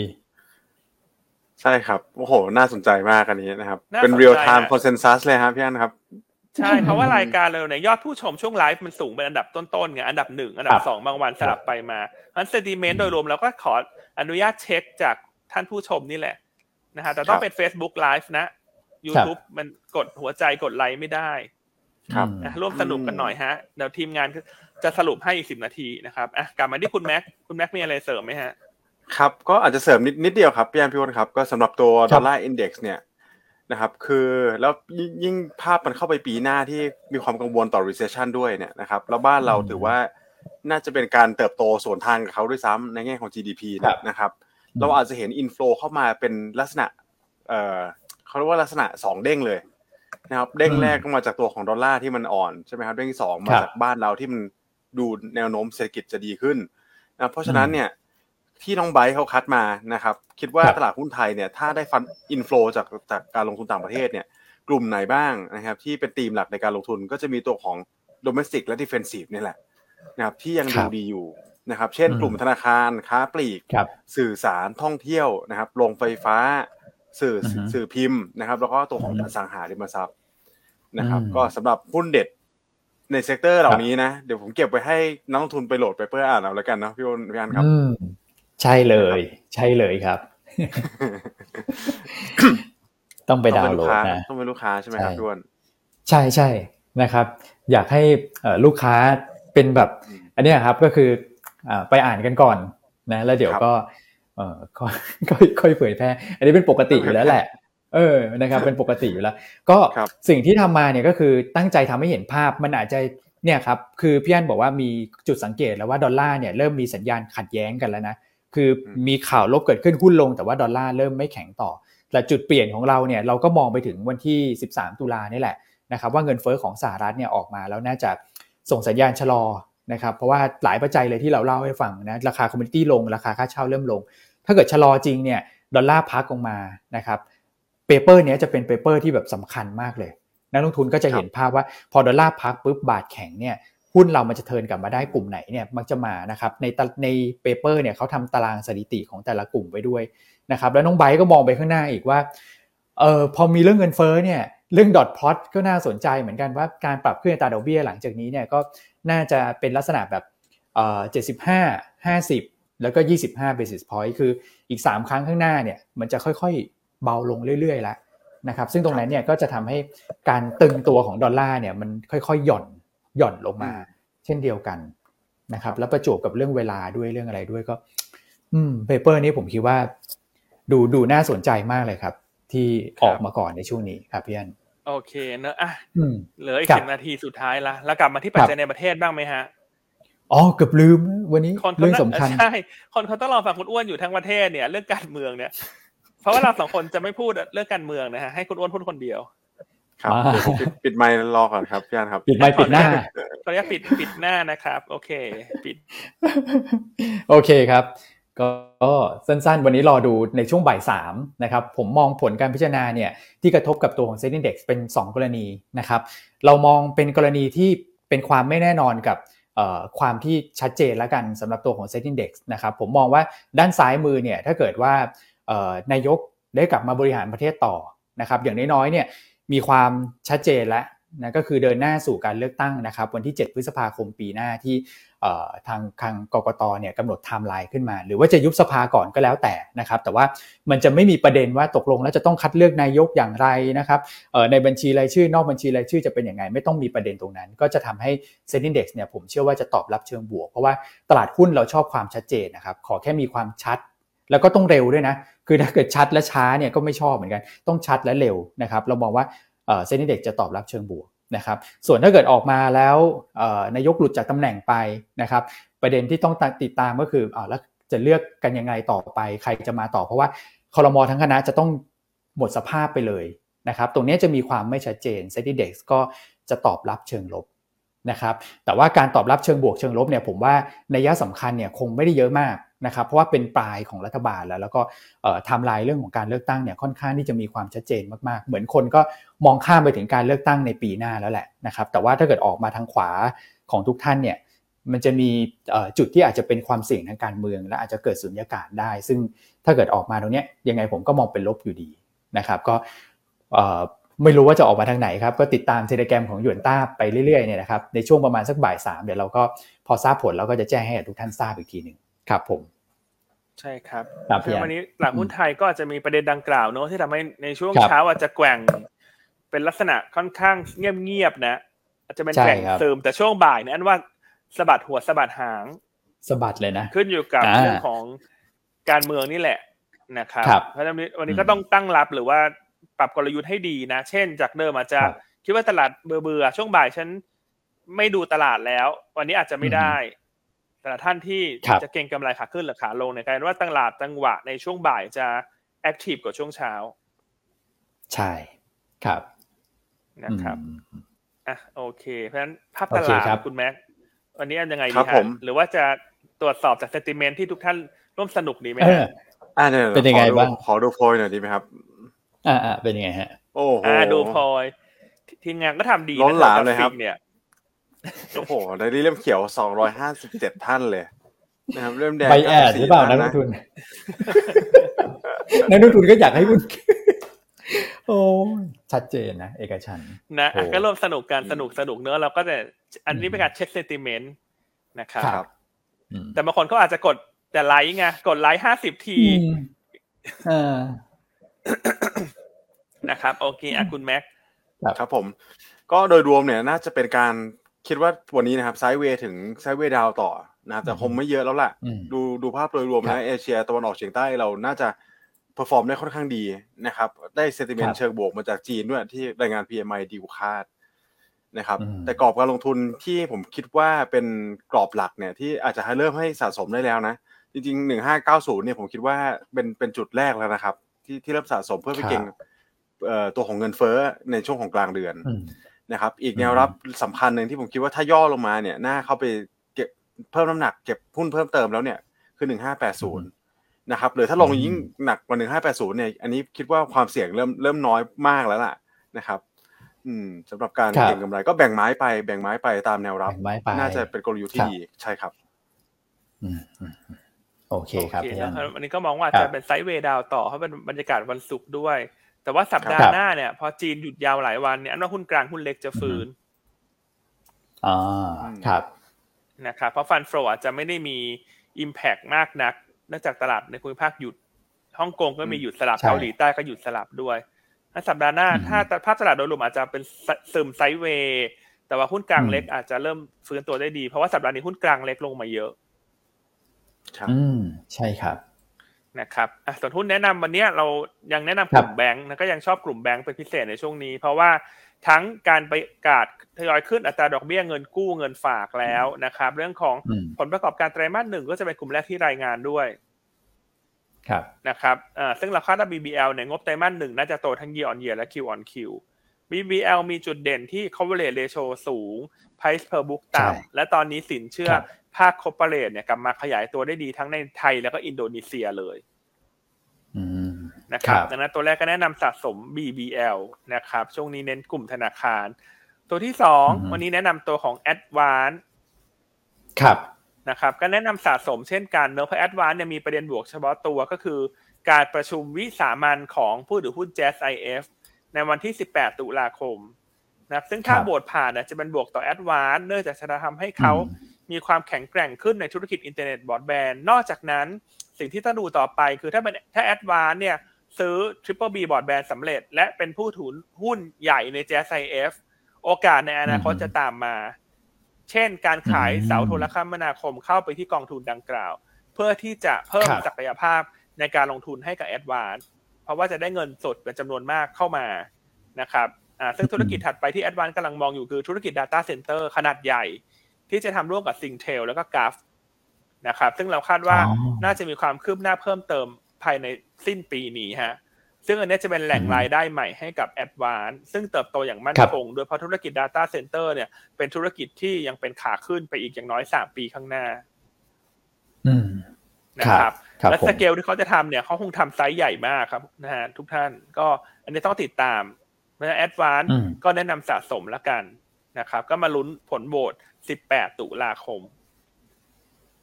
ใช่ครับ โอ้โห น่าสนใจมากอันนี้นะครับ เป็น real time consensus เลยครับพี่อันครับ ใช่ เพราะว่ารายการเราเนี่ยยอดผู้ชมช่วงไลฟ์มันสูงเป็นอันดับต้นๆไงอันดับหนึ่งอันดับสองบางวันสลับไปมาอันเซนติเมนต์โดยรวมเราก็ขออนุญาตเช็คจากท่านผู้ชมนี่แหละ นะฮะแต่ต้องเป็น Facebook Live นะ YouTube มันกดหัวใจกดไลค์ไม่ได้ครับร่วมสนุกกันหน่อยฮะเดี๋ยวทีมงานจะสรุปให้อีกสิบนาทีนะครับอะกลับมาที่คุณแม็กคุณแม็กมีอะไรเสริมไหมฮะครับก็อาจจะเสริมนิดนิดเดียวครับพี่แอมพี่วอนครับ ก็สำหรับตัวดอลลาร์อินเด็กซ์เนี่ยนะครับคือแล้วยิ่งภาพมันเข้าไปปีหน้าที่มีความกังวลต่อ recession ด้วยเนี่ยนะครับแล้วบ้านเราถือว่าน่าจะเป็นการเติบโตส่วนทางกับเขาด้วยซ้ำในแง่ของ GDP นะครับ เราอาจจะเห็นอินฟลูเข้ามาเป็นลักษณะเอ่อเขาเรียกว่าลักษณะสองเด้งเลยนะครับเด้งแรกก็มาจากตัวของดอลลาร์ที่มันอ่อนใช่ไหมครับเด้งที่สองมาจากบ้านเราที่มันดูแนวโน้มเศรษฐกิจจะดีขึ้นนะเพราะฉะนั้นเนี่ยที่น้องไบเขาคัดมานะครับ คิดว่าตลาดหุ้นไทยเนี่ยถ้าได้ fund inflow จากจากการลงทุนต่างประเทศเนี่ยกลุ่มไหนบ้างนะครับที่เป็นธีมหลักในการลงทุนก็จะมีตัวของ domestic และ defensive นี่แหละนะครับที่ยังดูดีอยู่ นะครับ เช่น กลุ่มธนาคารค้าปลีก สื่อสารท่องเที่ยวนะครับโรงไฟฟ้า สื่อสิ่งพิมพ์นะครับ แล้วก็ตัวของอสังหาริมทรัพย์นะครับ ก็สำหรับหุ้นเด็ดใน sector เหล่านี้นะเดี๋ยวผมเก็บไว้ให้นักลงทุนไปโหลดไปเพื่ออ่านเอาแล้วกันนะพี่อนพี่อันครับใช่เลย ใช่เลยครับ ต้องไปดาวน์โหลดนะต้องเป็นลูกค้าใช่ไหมครับด้วยใช่ใช่นะครับ อยากให้ลูกค้าเป็นแบบ อันนี้ครับก็คือ ไปอ่านกันก่อนนะแล้วเดี๋ยวก็เออค่อยเผยแพร่ อันนี้เป็นปกติอยู่แล้วแหละ เออนะครับ เป็นปกติอยู่แล้ว ก็สิ่งที่ทำมาเนี่ยก็คือตั้งใจทำให้เห็นภาพมันอาจจะเนี่ยครับคือพี่อันบอกว่ามีจุดสังเกตแล้วว่าดอลลาร์เนี่ยเริ่มมีสัญญาณขัดแย้งกันแล้วนะคือมีข่าวลบเกิดขึ้นหุ้นลงแต่ว่าดอลลาร์เริ่มไม่แข็งต่อแต่จุดเปลี่ยนของเราเนี่ยเราก็มองไปถึงวันที่ 13 ตุลานี่แหละนะครับว่าเงินเฟ้อของสหรัฐเนี่ยออกมาแล้วน่าจะส่งสัญญาณชะลอ นะครับเพราะว่าหลายปัจจัยเลยที่เราเล่าให้ฟังนะราคา commodity ลง ราคาค่าเช่าเริ่มลง ถ้าเกิดชะลอจริงเนี่ยดอลลาร์พักลงมานะครับ paper นี้จะเป็น paper ที่แบบสำคัญมากเลย นักลงทุนก็จะเห็นภาพว่าพอดอลลาร์พักปุ๊บบาทแข็งเนี่ยหุ้นเรามันจะ turn กลับมาได้กลุ่มไหนเนี่ยมักจะมานะครับในใน paper เนี่ยเขาทำตารางสถิติของแต่ละกลุ่มไว้ด้วยนะครับแล้วน้องไบก็มองไปข้างหน้าอีกว่าเออพอมีเรื่องเงินเฟ้อเนี่ยเรื่องดอทพลอตก็น่าสนใจเหมือนกันว่าการปรับขึ้นอัตราดอกเบี้ยหลังจากนี้เนี่ยก็ น่าจะเป็นลักษณะแบบเอ่อเจ็ดสิบห้าห้าสิบแล้วก็ยี่สิบห้า basis point คืออีกสามครั้งข้างหน้าเนี่ยมันจะค่อยๆเบาลงเรื่อยๆแล้วนะครับซึ่งตรงนั้นเนี่ยก็จะทำให้การตึงตัวของดอลลาร์เนี่ยมันค่อยๆหย่อนหย่อนลงมา เช่นเดียวกันนะครับแล้วประจวบกับเรื่องเวลาด้วยเรื่องอะไรด้วยก็ อืมเปเปอร์นี้ผมคิดว่า ดูดูน่าสนใจมากเลยครับ ที่ออกมาก่อนในช่วงนี้ครับพี่อัน โอเคเนอะอะเหลืออีกสิบนาทีสุดท้ายละแล้วกลับมาที่ปัจจัยในประเทศบ้างไหมฮะอ๋อเกือบลืมวันนี้เรื่องสำคัญใช่คนเขาต้องรอฟังคุณอ้วนอยู่ทั้งประเทศเนี่ยเรื่องการเมืองเนี่ย เพราะว่าเราสองคนจะไม่พูดเรื่องการเมืองนะฮะให้คุณอ้วนพูดคนเดียว ครับปิดปิดไมค์รอก่อนครับพี่อันครับ ปิดไมค์ปิดหน้าขออนุญาตปิดปิดหน้านะครับ โอเค ปิด โอเคครับ ก็สั้นๆ วันนี้รอดูในช่วงบ่ายสามนะครับ ผมมองผลการพิจารณาเนี่ยที่กระทบกับตัวของเซ็นดิ้งเด็กเป็น 2 กรณีนะครับ เรามองเป็นกรณีที่เป็นความไม่แน่นอนกับความที่ชัดเจนแล้วกันสำหรับตัวของ Set Index นะครับ ผมมองว่าด้านซ้ายมือเนี่ยถ้าเกิดว่านายกได้กลับมาบริหารประเทศต่อนะครับ อย่างน้อยๆเนี่ยมีความชัดเจนแล้วนะก็คือเดินหน้าสู่การเลือกตั้งนะครับ วันที่ 7 พฤษภาคมปีหน้าที่ ทางทางกกตเนี่ยกำหนดไทม์ไลน์ขึ้นมา หรือว่าจะยุบสภาก่อนก็แล้วแต่นะครับ แต่ว่ามันจะไม่มีประเด็นว่าตกลงแล้วจะต้องคัดเลือกนายกอย่างไรนะครับในบัญชีรายชื่อนอกบัญชีรายชื่อจะเป็นยังไงไม่ต้องมีประเด็นตรงนั้น ก็จะทำให้ SET Index เนี่ยผมเชื่อว่าจะตอบรับเชิงบวก เพราะว่าตลาดหุ้นเราชอบความชัดเจนนะครับขอแค่มีความชัดแล้วก็ต้องเร็วด้วยนะ คือถ้าเกิดชัดและช้าเนี่ยก็ไม่ชอบเหมือนกัน ต้องชัดและเร็วนะครับ เรามองว่าเซ็นดิ้งเด็กจะตอบรับเชิงบวก นะครับส่วนถ้าเกิดออกมาแล้วนายกหลุดจากตำแหน่งไปนะครับ ประเด็นที่ต้องติดตามก็คืออแล้วจะเลือกกันยังไงต่อไป ใครจะมาต่อ เพราะว่าคอรมอทั้งคณะจะต้องหมดสภาพไปเลยนะครับตรงนี้จะมีความไม่ชัดเจนเซติเด็กก็จะตอบรับเชิงลบนะครับแต่ว่าการตอบรับเชิงบวกเชิงลบเนี่ยผมว่าในยะสำคัญเนี่ยคงไม่ได้เยอะมาก นะครับเพราะว่าเป็นปลายของรัฐบาลแล้ว แล้วก็ทำลายเรื่องของการเลือกตั้งเนี่ยค่อนข้างที่จะมีความชัดเจนมากๆ เหมือนคนก็มองข้ามไปถึงการเลือกตั้งในปีหน้าแล้วแหละนะครับแต่ว่าถ้าเกิดออกมาทางขวาของทุกท่านเนี่ยมันจะมีจุดที่อาจจะเป็นความเสี่ยงทางการเมือง และอาจจะเกิดสุญญากาศได้ ซึ่งถ้าเกิดออกมาตรงนี้ยังไงผมก็มองเป็นลบอยู่ดีนะครับก็ไม่รู้ว่าจะออกมาทางไหนครับ ก็ติดตามเทเลแกรมของหยวนต้าไปเรื่อยๆเนี่ยนะครับในช่วงประมาณสักบ่ายสามเดี๋ยวเราก็พอทราบผลเราก็จะแจ้งให้ทุกท่านทราบอีกทีหนึ่ง ครับผม ใช่ครับคือวันนี้หลังหุ้นไทยก็อาจจะมีประเด็นดังกล่าวเนอะที่ทำให้ในช่วงเช้าอาจจะแกว่ง เป็นลักษณะค่อนข้างเงียบๆนะ อาจจะเป็นแกว่งเติมแต่ช่วงบ่ายนั้นว่าสะบัดหัวสะบัดหางสะบัดเลยนะ ขึ้นอยู่กับเรื่องของการเมืองนี่แหละนะครับเพราะฉะนั้นวันนี้ก็ต้องตั้งรับหรือว่าปรับกลยุทธ์ให้ดีนะ เช่น จากเดิมอาจจะคิดว่าตลาดเบื่อๆช่วงบ่ายฉันไม่ดูตลาดแล้ว วันนี้อาจจะไม่ได้ แต่ละท่านที่จะเก่งกำไรขาขึ้นหรือขาลงในการว่าตลาดจังหวะในช่วงบ่ายจะแอคทีฟกว่าช่วงเช้า ใช่ครับนะครับอะโอเค เพราะฉะนั้นภาพตลาดคุณแม็กวันนี้ยังไงดีฮะหรือว่าจะตรวจสอบจากเซติเมนที่ทุกท่านร่วมสนุกดีไหมอ่าเนี่ยเป็นยังไงบ้างขอดูโพยหน่อยดีไหมครับ อ่าอ่าเป็นยังไงฮะ โอ้โหดูโพยทีมงานก็ทำดีล้นหลามเลยครับเนี่ย โอ้โหในนี้เล่มเขียวสองร้อยห้าสิบเจ็ดท่านเลยนะครับเล่มแดงใบแอดหรือเปล่านักลงทุนนักลงทุนก็อยากให้คุณโอ้ชัดเจนนะเอกชันนะก็เริ่มสนุกการสนุกสนุกเนื้อเราก็จะอันนี้เป็นการเช็คเซติเมนต์นะครับแต่บางคนเขาอาจจะกดแต่ไลค์ไงกดไลค์ห้าสิบทีนะครับ โอเคอะคุณแม็กครับผม ก็โดยรวมเนี่ยน่าจะเป็นการ คิดว่าวันนี้นะครับไซด์เวย์ถึงไซด์เวย์ดาวต่อนะแต่คงไม่เยอะแล้วล่ะ ดูดูภาพโดยรวมนะเอเชียตะวันออกเฉียงใต้เราน่าจะperform ได้ค่อนข้างดีนะครับ ได้ sentiment เชิงบวกมาจากจีนด้วยที่รายงาน PMI ดีกว่าคาดนะครับ แต่กรอบการลงทุนที่ผมคิดว่าเป็นกรอบหลักเนี่ย ที่อาจจะให้เริ่มให้สะสมได้แล้วนะ จริงๆหนึ่งห้าเก้าศูนย์เนี่ยผมคิดว่าเป็นเป็นจุดแรกแล้วนะครับ ที่ที่เริ่มสะสมเพื่อไปเก็งตัวของเงินเฟ้อในช่วงของกลางเดือน นะครับอีกแนวรับสำคัญหนึ่งที่ผมคิดว่าถ้าย่อลงมาเนี่ยน่าเข้าไปเก็บเพิ่มน้ำหนักเก็บหุ้นเพิ่มเติมแล้วเนี่ยคือหนึ่งห้าแปดศูนย์นะครับหรือถ้าลงยิ่งหนักกว่าหนึ่งห้าแปดศูนย์เนี่ยอันนี้คิดว่าความเสี่ยงเริ่มเริ่มน้อยมากแล้วล่ะนะครับ อืมสำหรับการเก็งกำไรก็แบ่งไม้ไปแบ่งไม้ไปตามแนวรับ น่าจะเป็นกลยุทธ์ที่ดีใช่ครับโอเคครับวันนี้ก็มองว่าจะเป็นไซด์เวย์ดาวต่อเพราะเป็นบรรยากาศวันศุกร์ด้วย แต่ว่าสัปดาห์หน้าเนี่ย พอจีนหยุดยาวหลายวันเนี่ยอันว่าหุ้นกลางหุ้นเล็กจะฟื้นอ่าครับนะครับเพราะฟันโฟอาจจะไม่ได้มีอิมแพกมากนักเนื่องจากตลาดในภูมิภาคหยุดฮ่องกงก็มีหยุดสลับเกาหลีใต้ก็หยุดสลับด้วยสัปดาห์หน้าถ้าภาพตลาดโดยรวมอาจจะเป็นซึมไซด์เวย์แต่ว่าหุ้นกลางเล็กอาจจะเริ่มฟื้นตัวได้ดี เพราะว่าสัปดาห์นี้หุ้นกลางเล็กลงมาเยอะอืม ใช่ครับ นะครับส่วนหุ้นแนะนำวันนี้เรายังแนะนำกลุ่มแบงก์นะก็ยังชอบกลุ่มแบงก์เป็นพิเศษในช่วงนี้ เพราะว่าทั้งการประกาศทยอยขึ้นอัตราดอกเบี้ยเงินกู้เงินฝากแล้วนะครับ เรื่องของผลประกอบการไตรมาสหนึ่งก็จะเป็นกลุ่มแรกที่รายงานด้วยครับนะครับซึ่งเราคาดว่า BBL เนี่ยงบไตรมาสหนึ่งน่าจะโตทั้ง year on year และ Q on Q BBL มีจุดเด่นที่ coverage ratio สูง price per book ต่ำและตอนนี้สินเชื่อ ภาค corporate เนี่ยกลับมาขยายตัวได้ดีทั้งในไทยแล้วก็อินโดนีเซียเลยนะครับดังนั้นตัวแรกก็แนะนำสะสม BBL นะครับ ช่วงนี้เน้นกลุ่มธนาคาร ตัวที่สองวันนี้แนะนำตัวของ a d v a n c e ครับนะครับ ก็แนะนำสะสมเช่นกันเนอะเพราะ a d v a n c e เนี่ยมีประเด็นบวกเฉพาะตัวก็คือ การประชุมวิสามันของผู้ถือหุ้น Jazz IF ในวันที่ 18 ตุลาคมนะซึ่งถ้าโหวตผ่านนะจะเป็นบวกต่อ a d v a n c e เนื่องจากจะทำให้เขา มีความแข็งแกร่งขึ้นในธุรกิจอินเทอร์เน็ตบอร์ดแบนด์นอกจากนั้นสิ่งที่ต้องดูต่อไปคือถ้าเป็นถ้า ADVANC เนี่ยซื้อ Triple B บอร์ดแบนด์สำเร็จ และเป็นผู้ถือหุ้นใหญ่ใน JASIF โอกาสในอนาคตจะตามมา เช่น การขายเสาโทรคมนาคมเข้าไปที่กองทุนดังกล่าว เพื่อที่จะเพิ่มศักยภาพในการลงทุนให้กับ ADVANC เพราะว่าจะได้เงินสดเป็นจำนวนมากเข้ามานะครับอ่าซึ่งธุรกิจถัดไปที่ ADVANC กำลังมองอยู่คือธุรกิจ Data Center ขนาดใหญ่ ที่จะทำร่วมกับ s i n g t e l แล้วก็ g a f นะครับ ซึ่งเราคาดว่าน่าจะมีความคืบหน้าเพิ่มเติมภายในสิ้นปีนี้ฮะซึ่งอันนี้จะเป็นแหล่งรายได้ใหม่ให้กับ a d v a n c e ซึ่งเติบโตอย่างมั่นคงโดยเพราะธุรกิจ Data Center เนี่ยเป็นธุรกิจที่ยังเป็นขาขึ้นไปอีกอย่างน้อยสามปีข้างหน้านะครับ และสเกลที่เขาจะทำเนี่ยเขาคงทำไซส์ใหญ่มากครับนะฮะทุกท่านก็อันนี้ต้องติดตามเพราะฉะนั้นแอดวานก็แนะนำสะสมแล้วกันนะครับ ก็มาลุ้นผลโหวต 18ตุลาคม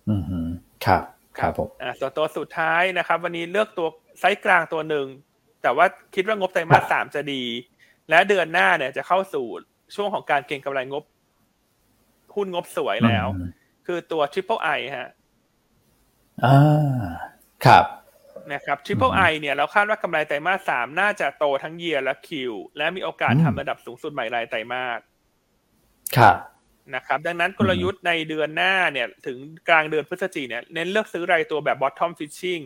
อืมครับ ครับผมอ่าส่วนตัวสุดท้ายนะครับ วันนี้เลือกตัวไซส์กลางตัวหนึ่ง แต่ว่าคิดว่างบไตรมาสสามจะดี และเดือนหน้าเนี่ยจะเข้าสู่ช่วงของการเก็งกำไรงบ หุ้นงบสวยแล้ว คือตัว Triple I ฮะอ่าครับนะครับ Triple I เนี่ยเราคาดว่ากำไรไตรมาสสามน่าจะโตทั้งเยียร์และคิว และมีโอกาสทำระดับสูงสุดใหม่รายไตรมาสครับ นะครับดังนั้นกลยุทธ์ในเดือนหน้าเนี่ยถึงกลางเดือนพฤศจิกเนี่ยเน้นเลือกซื้อรายตัวแบบ bottom fishing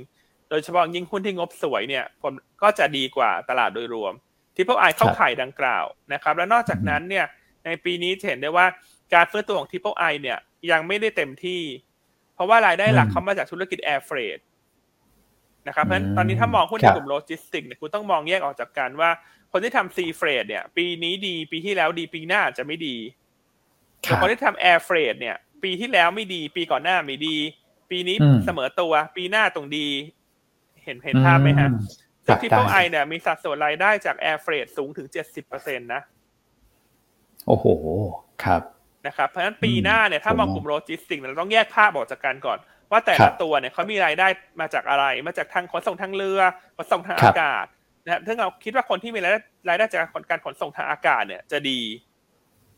โดยเฉพาะยิ่งหุ้นที่งบสวยเนี่ยผมก็จะดีกว่าตลาดโดยรวม ที่พวกไอเข้าขายดังกล่าวนะครับ และนอกจากนั้นเนี่ยในปีนี้เห็นได้ว่าการฟื้นตัวของทิปเปิลไอเนี่ยยังไม่ได้เต็มที่ เพราะว่ารายได้หลักเขามาจากธุรกิจ air freight นะครับเพราะฉะนั้นตอนนี้ถ้ามองหุ้นในกลุ่มโลจิสติกเนี่ยคุณต้องมองแยกออกจากกันว่า คนที่ทำ sea freight เนี่ย ปีนี้ดีปีที่แล้วดีปีหน้าจะไม่ดี แต่คนที่ทำ air freight เนี่ย ปีที่แล้วไม่ดี ปีก่อนหน้าไม่ดี ปีนี้เสมอตัว ปีหน้าต้องดี เห็นเห็นภาพไหมฮะซึ่ง Triple I เนี่ยมีสัดส่วนรายได้จาก air freight สูงถึงเจ็ดสิบเปอร์เซ็นตนะ โอ้โห ครับ นะครับ เพราะฉะนั้นปีหน้าเนี่ยถ้ามองกลุ่มโลจิสติกเราต้องแยกภาพออกจากกันก่อน ว่าแต่ละตัวเนี่ยเขามีรายได้มาจากอะไร มาจากทางขนส่งทางเรือขนส่งทางอากาศนะซึ่งเราคิดว่าคนที่มีรายได้รายได้จากการขนส่งทางอากาศเนี่ยจะดี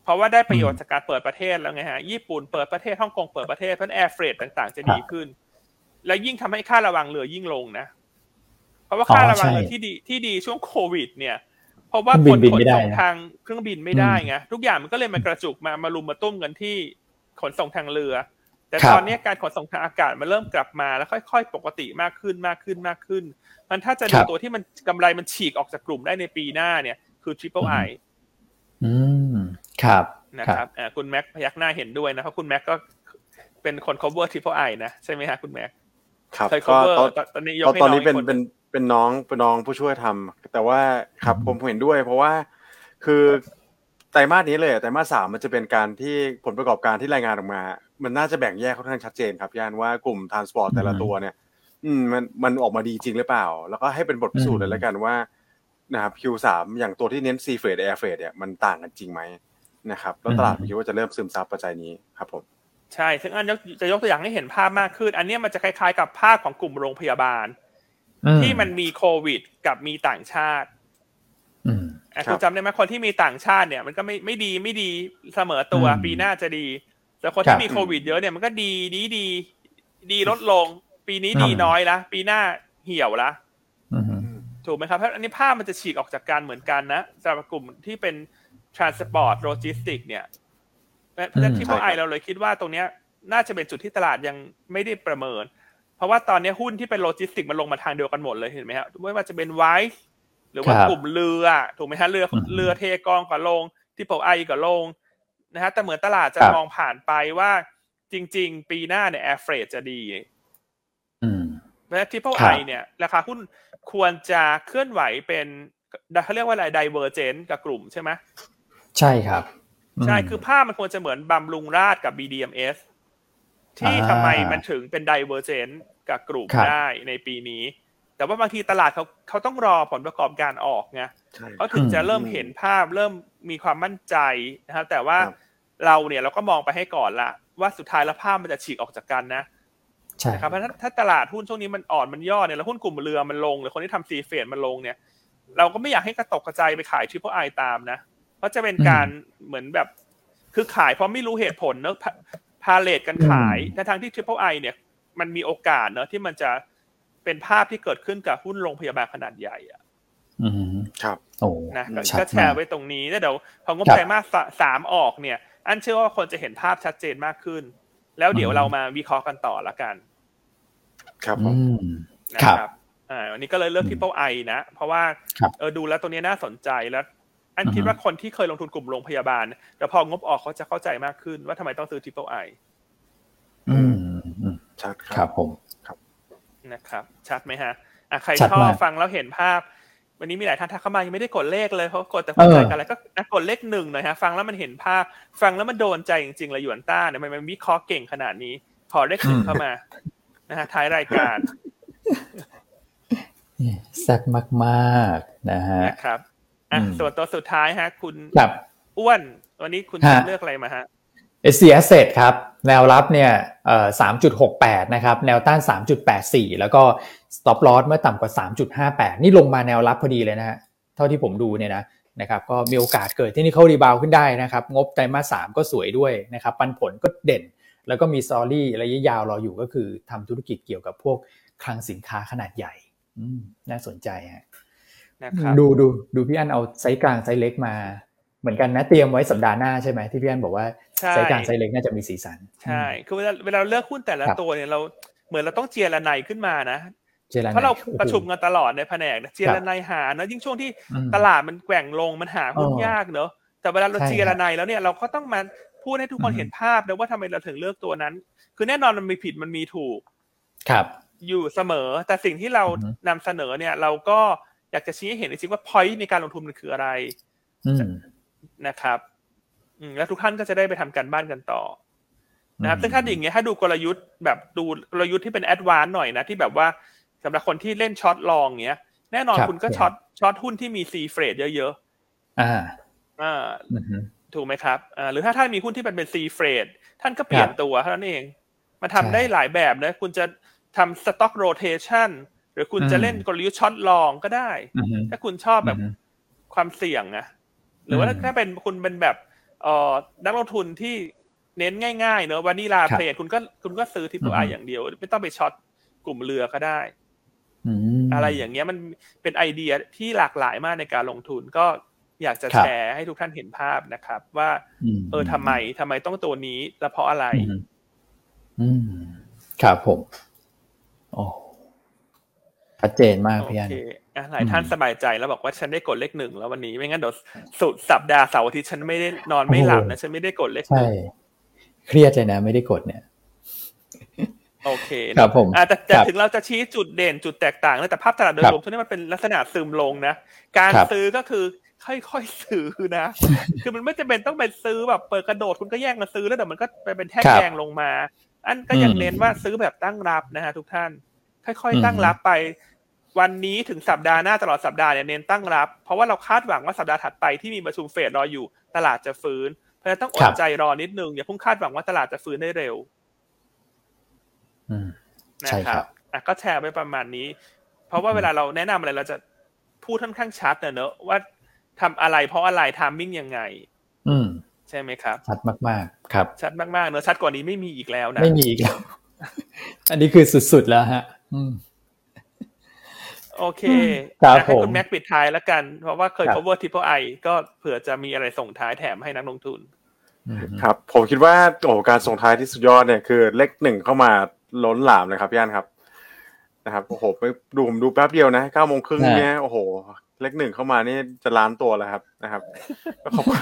เพราะว่าได้ประโยชน์จากการเปิดประเทศแล้วไงฮะญี่ปุ่นเปิดประเทศฮ่องกงเปิดประเทศเพราะ air freight ต่าง ๆ จะดีขึ้น และยิ่งทำให้ค่าระวางเรือยิ่งลงนะ เพราะว่าค่าระวางเรือที่ดีที่ดีช่วงโควิด เนี่ยเพราะว่าคนขนส่งทางเครื่องบินไม่ได้ไงทุกอย่างมันก็เลยมากระจุกมามารุมมาตุ้มกันที่ขนส่งทางเรือ แต่ตอนนี้การขนส่งทางอากาศมันเริ่มกลับมาแล้วค่อย ๆ ปกติมากขึ้นมากขึ้นมากขึ้น มันถ้าจะดูตัวที่มันกำไรมันฉีกออกจากกลุ่มได้ในปีหน้าเนี่ย คือ Triple I อืม ครับนะครับคุณแม็กพยักหน้าเห็นด้วยนะเพราะคุณแม็กก็เป็นคน cover triple I นะใช่ไหมฮะคุณแม็กครับก็ตอนนี้ยกตอนนี้เป็นเป็นเป็นน้องเป็นน้องผู้ช่วยทำแต่ว่าครับผมเห็นด้วย เพราะว่าคือไตรมาสนี้เลยไตรมาสสามมันจะเป็นการที่ผลประกอบการที่รายงานออกมา มันน่าจะแบ่งแยกค่อนข้างชัดเจนครับอย่างว่ากลุ่ม transport แต่ละตัวเนี่ย อืมมันมันออกมาดีจริงหรือเปล่า แล้วก็ให้เป็นบทพิสูจน์เลยแล้วกันว่านะครับ Q3 อย่างตัวที่เน้น sea freight air freight เนี่ยมันต่างกันจริงไหม นะครับแล้วตลาดคิดว่าจะเริ่มซึมซับปัจจัยนี้ครับผมใช่ ซึ่งอันจะยกตัวอย่างให้เห็นภาพมากขึ้น อันนี้มันจะคล้ายๆกับภาพของกลุ่มโรงพยาบาล ที่มันมีโควิด กับมีต่างชาติคุณจำได้ไหมคนที่มีต่างชาติเนี่ยมันก็ไม่ไม่ดีไม่ดีเสมอตัวปีหน้าจะดี แต่คนที่มีโควิดเยอะเนี่ยมันก็ดีดีดี ดีลดลง ปีนี้ดีน้อยละปีหน้าเหี่ยวละถูกไหมครับเพราะอันนี้ภาพมันจะฉีกออกจากการเหมือนกันนะสำหรับกลุ่มที่เป็น transport logistics เนี่ยเพราะฉะนั้น Triple I เราเลยคิดว่าตรงเนี้ยน่าจะเป็นจุดที่ตลาดยังไม่ได้ประเมิน เพราะว่าตอนนี้หุ้นที่เป็นโลจิสติกมันลงมาทางเดียวกันหมดเลยเห็นไหมครับไม่ว่าจะเป็น WICE หรือว่ากลุ่มเรือถูกไหมฮะเรือเรือเทกองก็ลง Triple I ก็ลงนะฮะแต่เหมือนตลาดจะมองผ่านไปว่าจริง ๆ ปีหน้าเนี่ย air freight จะดีเพราะฉะนั้น Triple I เนี่ยราคาหุ้นควรจะเคลื่อนไหวเป็นเขาเรียกว่าอะไร divergent กับกลุ่มใช่ไหม ใช่ครับ ใช่คือภาพมันควรจะเหมือนบำรุงราชกับ BDMs ที่ทำไมมันถึงเป็น divergent กับกลุ่มได้ในปีนี้ แต่ว่าบางทีตลาดเขาเขาต้องรอผลประกอบการออกไงเขาถึงจะเริ่มเห็นภาพเริ่มมีความมั่นใจนะครับแต่ว่าเราเนี่ยเราก็มองไปให้ก่อนละว่าสุดท้ายแล้วภาพมันจะฉีกออกจากกันนะใช่ครับเพราะถ้าตลาดหุ้นช่วงนี้มันอ่อนมันย่อเนี่ยแล้วหุ้นกลุ่มเรือมันลง หรือคนที่ทำ sea freight มันลงเนี่ย เราก็ไม่อยากให้กระตกกระใจไปขาย Triple I ตามนะ เพราะจะเป็นการเหมือนแบบ คือขายเพราะไม่รู้เหตุผลเนอะพาเหรดกันขายแต่ทางที่ Triple I เนี่ย มันมีโอกาสเนอะที่มันจะเป็นภาพที่เกิดขึ้นกับหุ้นโรงพยาบาลขนาดใหญ่อะอืมครับโอ้นะชัดก็แช mark ไว้ตรงนี้แล้วเดี๋ยวพองบครับไตรมาสสามออกเนี่ย อันเชื่อว่าคนจะเห็นภาพชัดเจนมากขึ้น แล้วเดี๋ยวอืมเรามาวิเคราะห์กันต่อละกัน ครับผอืมมนะครับครับอ่าวันนี้ก็เลยเลือก Triple I นะ เพราะว่าครับเออดูแล้วตัวนี้น่าสนใจแล้ว อันอือฮึคิดว่าคนที่เคยลงทุนกลุ่มโรงพยาบาลเดี๋ยวพองบออกเขาจะเข้าใจมากขึ้นว่าทำไมต้องซื้อ Triple I อืมอืมชัดคครัรับบผมนะครับ ชัดไหมฮะอะใครชัดชอมาบกฟังแล้วเห็นภาพ วันนี้มีหลายท่านทักเข้ามายังไม่ได้กดเลขเลยเพราะกดแต่หัวใจเออกันอะไรก็อะกดเลขหนึ่งหน่อยฮะฟังแล้วมันเห็นภาพ ฟังแล้วมันโดนใจจริงๆเลยหยวนต้าเนี่ยมันมันวิเคราะห์เก่งขนาดนี้ ขอเลขหนึ่งเข้ามานะฮะท้ายรายการแซ่บมากๆนะฮะนะครับ อะอืมส่วนตัวสุดท้ายฮะ คุณครับอ้วน วันนี้คุณฮะเลือกอะไรมาฮะ SC Asset ครับ แนวรับเนี่ยเอ่อ3.68นะครับ แนวต้าน3.84แล้วก็ stop loss เมื่อต่ำกว่า3.58นี่ลงมาแนวรับพอดีเลยนะฮะ เท่าที่ผมดูเนี่ยนะนะครับก็มีโอกาสเกิดที่นี่เขา rebound ขึ้นได้นะครับ งบไตรมาส3ก็สวยด้วยนะครับ ปันผลก็เด่น แล้วก็มี story ระยะยาวรออยู่ก็คือทำธุรกิจเกี่ยวกับพวกคลังสินค้าขนาดใหญ่อืมน่าสนใจฮะ นะครับดูดูดูพี่อันเอาไซส์กลางไซส์เล็กมา เหมือนกันนะเตรียมไว้สัปดาห์หน้าใช่ไหมที่พี่อันบอกว่าใช่ไซส์กลางไซส์เล็กน่าจะมีสีสันใช่คือเวลาเวลาเราเลือกหุ้นแต่ละครับตัวเนี่ยเราเหมือนเราต้องเจียระไนขึ้นมานะเจรนเพราะเราโอ้โหประชุมกันตลอดในแผนกนะเจียระไนหานะยิ่งช่วงที่อืมตลาดมันแกว่งลงมันหาหุ้นเออยากเนอะแต่เวลาเราใช่เจียระไนแล้วเนี่ยเราก็ต้องมาพูดให้ทุกคนอืมเห็นภาพนะว่าทำไมเราถึงเลือกตัวนั้น คือแน่นอนมันมีผิดมันมีถูกครับ อยู่เสมอ แต่สิ่งที่เราอือฮึนำเสนอเนี่ย เราก็ อยากจะชี้ให้เห็นจริงๆว่า point ในการลงทุนมันคืออะไรอืมนะครับอืมแล้วทุกท่านก็จะได้ไปทำการบ้านกันต่อ นะครับอืมซึ่งถ้าอย่างเงี้ยถ้าดูกลยุทธ์แบบดูกลยุทธ์ที่เป็น advance หน่อยนะที่แบบว่าสำหรับคนที่เล่น short long เงี้ย แน่นอนครับคุณก็ short short หุ้นที่มี sea freight เยอะอ่าๆอ่าอืมฮึถูกไหมครับอ่าหรือถ้าท่านมีหุ้นที่มันเป็น sea freight ท่านก็เปลี่ยนครับตัวเท่านั้นเอง มาทำใช่ได้หลายแบบนะคุณจะทำ stock rotation หรือคุณจะอืมเล่นกลยุทธ์ short long ก็ได้อืมฮึถ้าคุณชอบแบบอืมความเสี่ยงนะหรือว่าอืมถ้าเป็นคุณเป็นแบบเอ่อนักลงทุนที่เน้นง่ายๆเนอะวานิลาครับเพลทคุณก็คุณก็ซื้อทิปอืไอมอย่างเดียว ไม่ต้องไปช็อตกลุ่มเรือก็ได้อืมอะไรอย่างเงี้ยมันเป็นไอเดียที่หลากหลายมากในการลงทุนก็อยากจะครับแชร์ให้ทุกท่านเห็นภาพนะครับ ว่ามเออทำไมทำไมต้องตัวนี้และเพราะอะไร อืมอืมครับผมโอ้ ชัดเจนมากโอพี่อันเคอะหลายท่านอืมสบายใจแล้วบอกว่าฉันได้กดเลขหนึ่งแล้ววันนี้ไม่งั้นเดี๋ยวสุดสัปดาห์เสาร์อาทิตย์ฉันไม่ได้นอนไม่หลับนะฉันไม่ได้กดเลขหใช่นึ่งเครียดเลยนะ ไม่ได้กดเนี่ยโอเคนะครับผมอะแต่แต่ครับถึงเราจะชี้จุดเด่นจุดแตกต่างนะแต่ภาพตลาดโดยครับรวมทุกนี้มันเป็นลักษณะซึมลงนะการครับซื้อก็คือค่อยๆซื้อนะ คือมันไม่จำเป็นต้องไปซื้อแบบเปิดกระโดดคุณก็แย่งมาซื้อแล้วเดี๋ยวมันก็ไปเป็นแท่งครับแดงลงมา อันก็ยังอืมเน้นว่าซื้อแบบตั้งรับนะฮะทุกท่าน ค่อยอืมๆตั้งรับไปวันนี้ถึงสัปดาห์หน้าตลอดสัปดาห์เนี่ยเน้นตั้งรับ เพราะว่าเราคาดหวังว่าสัปดาห์ถัดไปที่มีประชุมเฟดรออยู่ ตลาดจะฟื้น เพราะฉะนั้นต้องอครัดบใจรอนิดนึงอย่าเพิ่งคาดหวังว่าตลาดจะฟื้นได้เร็วอืมนะใช่คครัรับบอะก็แชร์ไปประมาณนี้ เพราะว่าเวลาเราแนะนำอะไรเราจะพูดค่อนข้างชัดนะเนอะว่าทำอะไรเพราะอะไรทามมิ่งยังไง อืม ใช่ไหมครับ ชัดมากๆ ครับ ชัดมากๆเนอะชัดกว่านี้ไม่มีอีกแล้วนะไม่มีอีกแล้ว อันนี้คือสุดๆแล้วฮะอืม โอเคครับอะให้คุผณมแม็กปิดท้ายแล้วกัน เพราะว่าเคยครับ cover triple I ก็เผื่อจะมีอะไรส่งท้ายแถมให้นักลงทุนอืมครับ ผมคิดว่าโอ้โหการส่งท้ายที่สุดยอดเนี่ยคือเลขหนึ่งเข้ามาล้นหลามเลยครับพี่อันครับ นะครับโอ้โหไปดูผมดูแป๊บเดียวนะเก้าโมงครึ่งเนี่ยโอ้โหเลขหนึ่งเข้ามานี่จะล้านตัวแล้วครับนะครับก็ขอบคุณ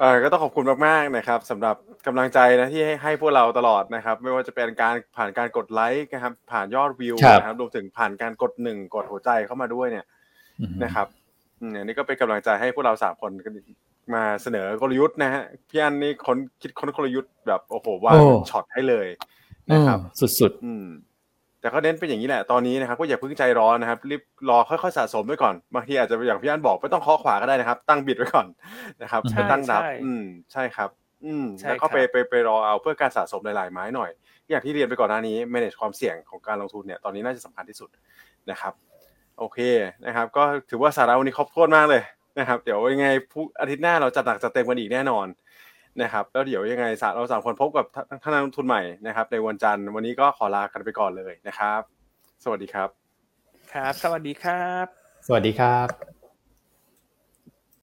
เออก็ต้องขอบคุณมากๆนะครับสำหรับกำลังใจนะที่ให้ให้พวกเราตลอดนะครับ ไม่ว่าจะเป็นการผ่านการกดไลค์นะครับ ผ่านยอดวิวครับนะครับรวมถึงผ่านการกดหนึ่งกดหัวใจเข้ามาด้วยเนี่ยอืมนะครับอืมอันนี้ก็เป็นกำลังใจให้พวกเราสามคนมาเสนอกลยุทธ์นะฮะพี่อันนี่คนคิดค้นกลยุทธ์แบบโอ้โหวางโอ้ช็อตให้เลยอืนะมครับ สุดอืม แต่ก็เน้นเป็นอย่างนี้แหละตอนนี้นะครับก็อย่าเพิ่งใจร้อนนะครับรีบรอค่อยๆสะสมไว้ก่อนบางทีอาจจะอย่างพี่อันบอกไม่ต้องเคาะขวาก็ได้นะครับ ตั้งบิดไว้ก่อนนะครับใช่ไปตั้งรับใช่อืมใช่ครับ อืมใช่แล้วก็ครับไปไปไปรอเอาเพื่อการสะสมหลายๆไม้หน่อย อย่างที่เรียนไปก่อนหน้านี้ manage ความเสี่ยงของการลงทุนเนี่ยตอนนี้น่าจะสำคัญที่สุดนะครับ โอเคนะครับ ก็ถือว่าสาระวันนี้ครบถ้วนมากเลยนะครับ เดี๋ยวยังไงพรุ่งอาทิตย์หน้าเราจัดหนักจัดเต็มกันอีกแน่นอน นะครับแล้วเดี๋ยวยังไงเราสามคนพบกับท่านนักลงทุนใหม่นะครับในวันจันทร์วันนี้ก็ขอลากันไปก่อนเลยนะครับ สวัสดีครับ ครับ สวัสดีครับ สวัสดีครับ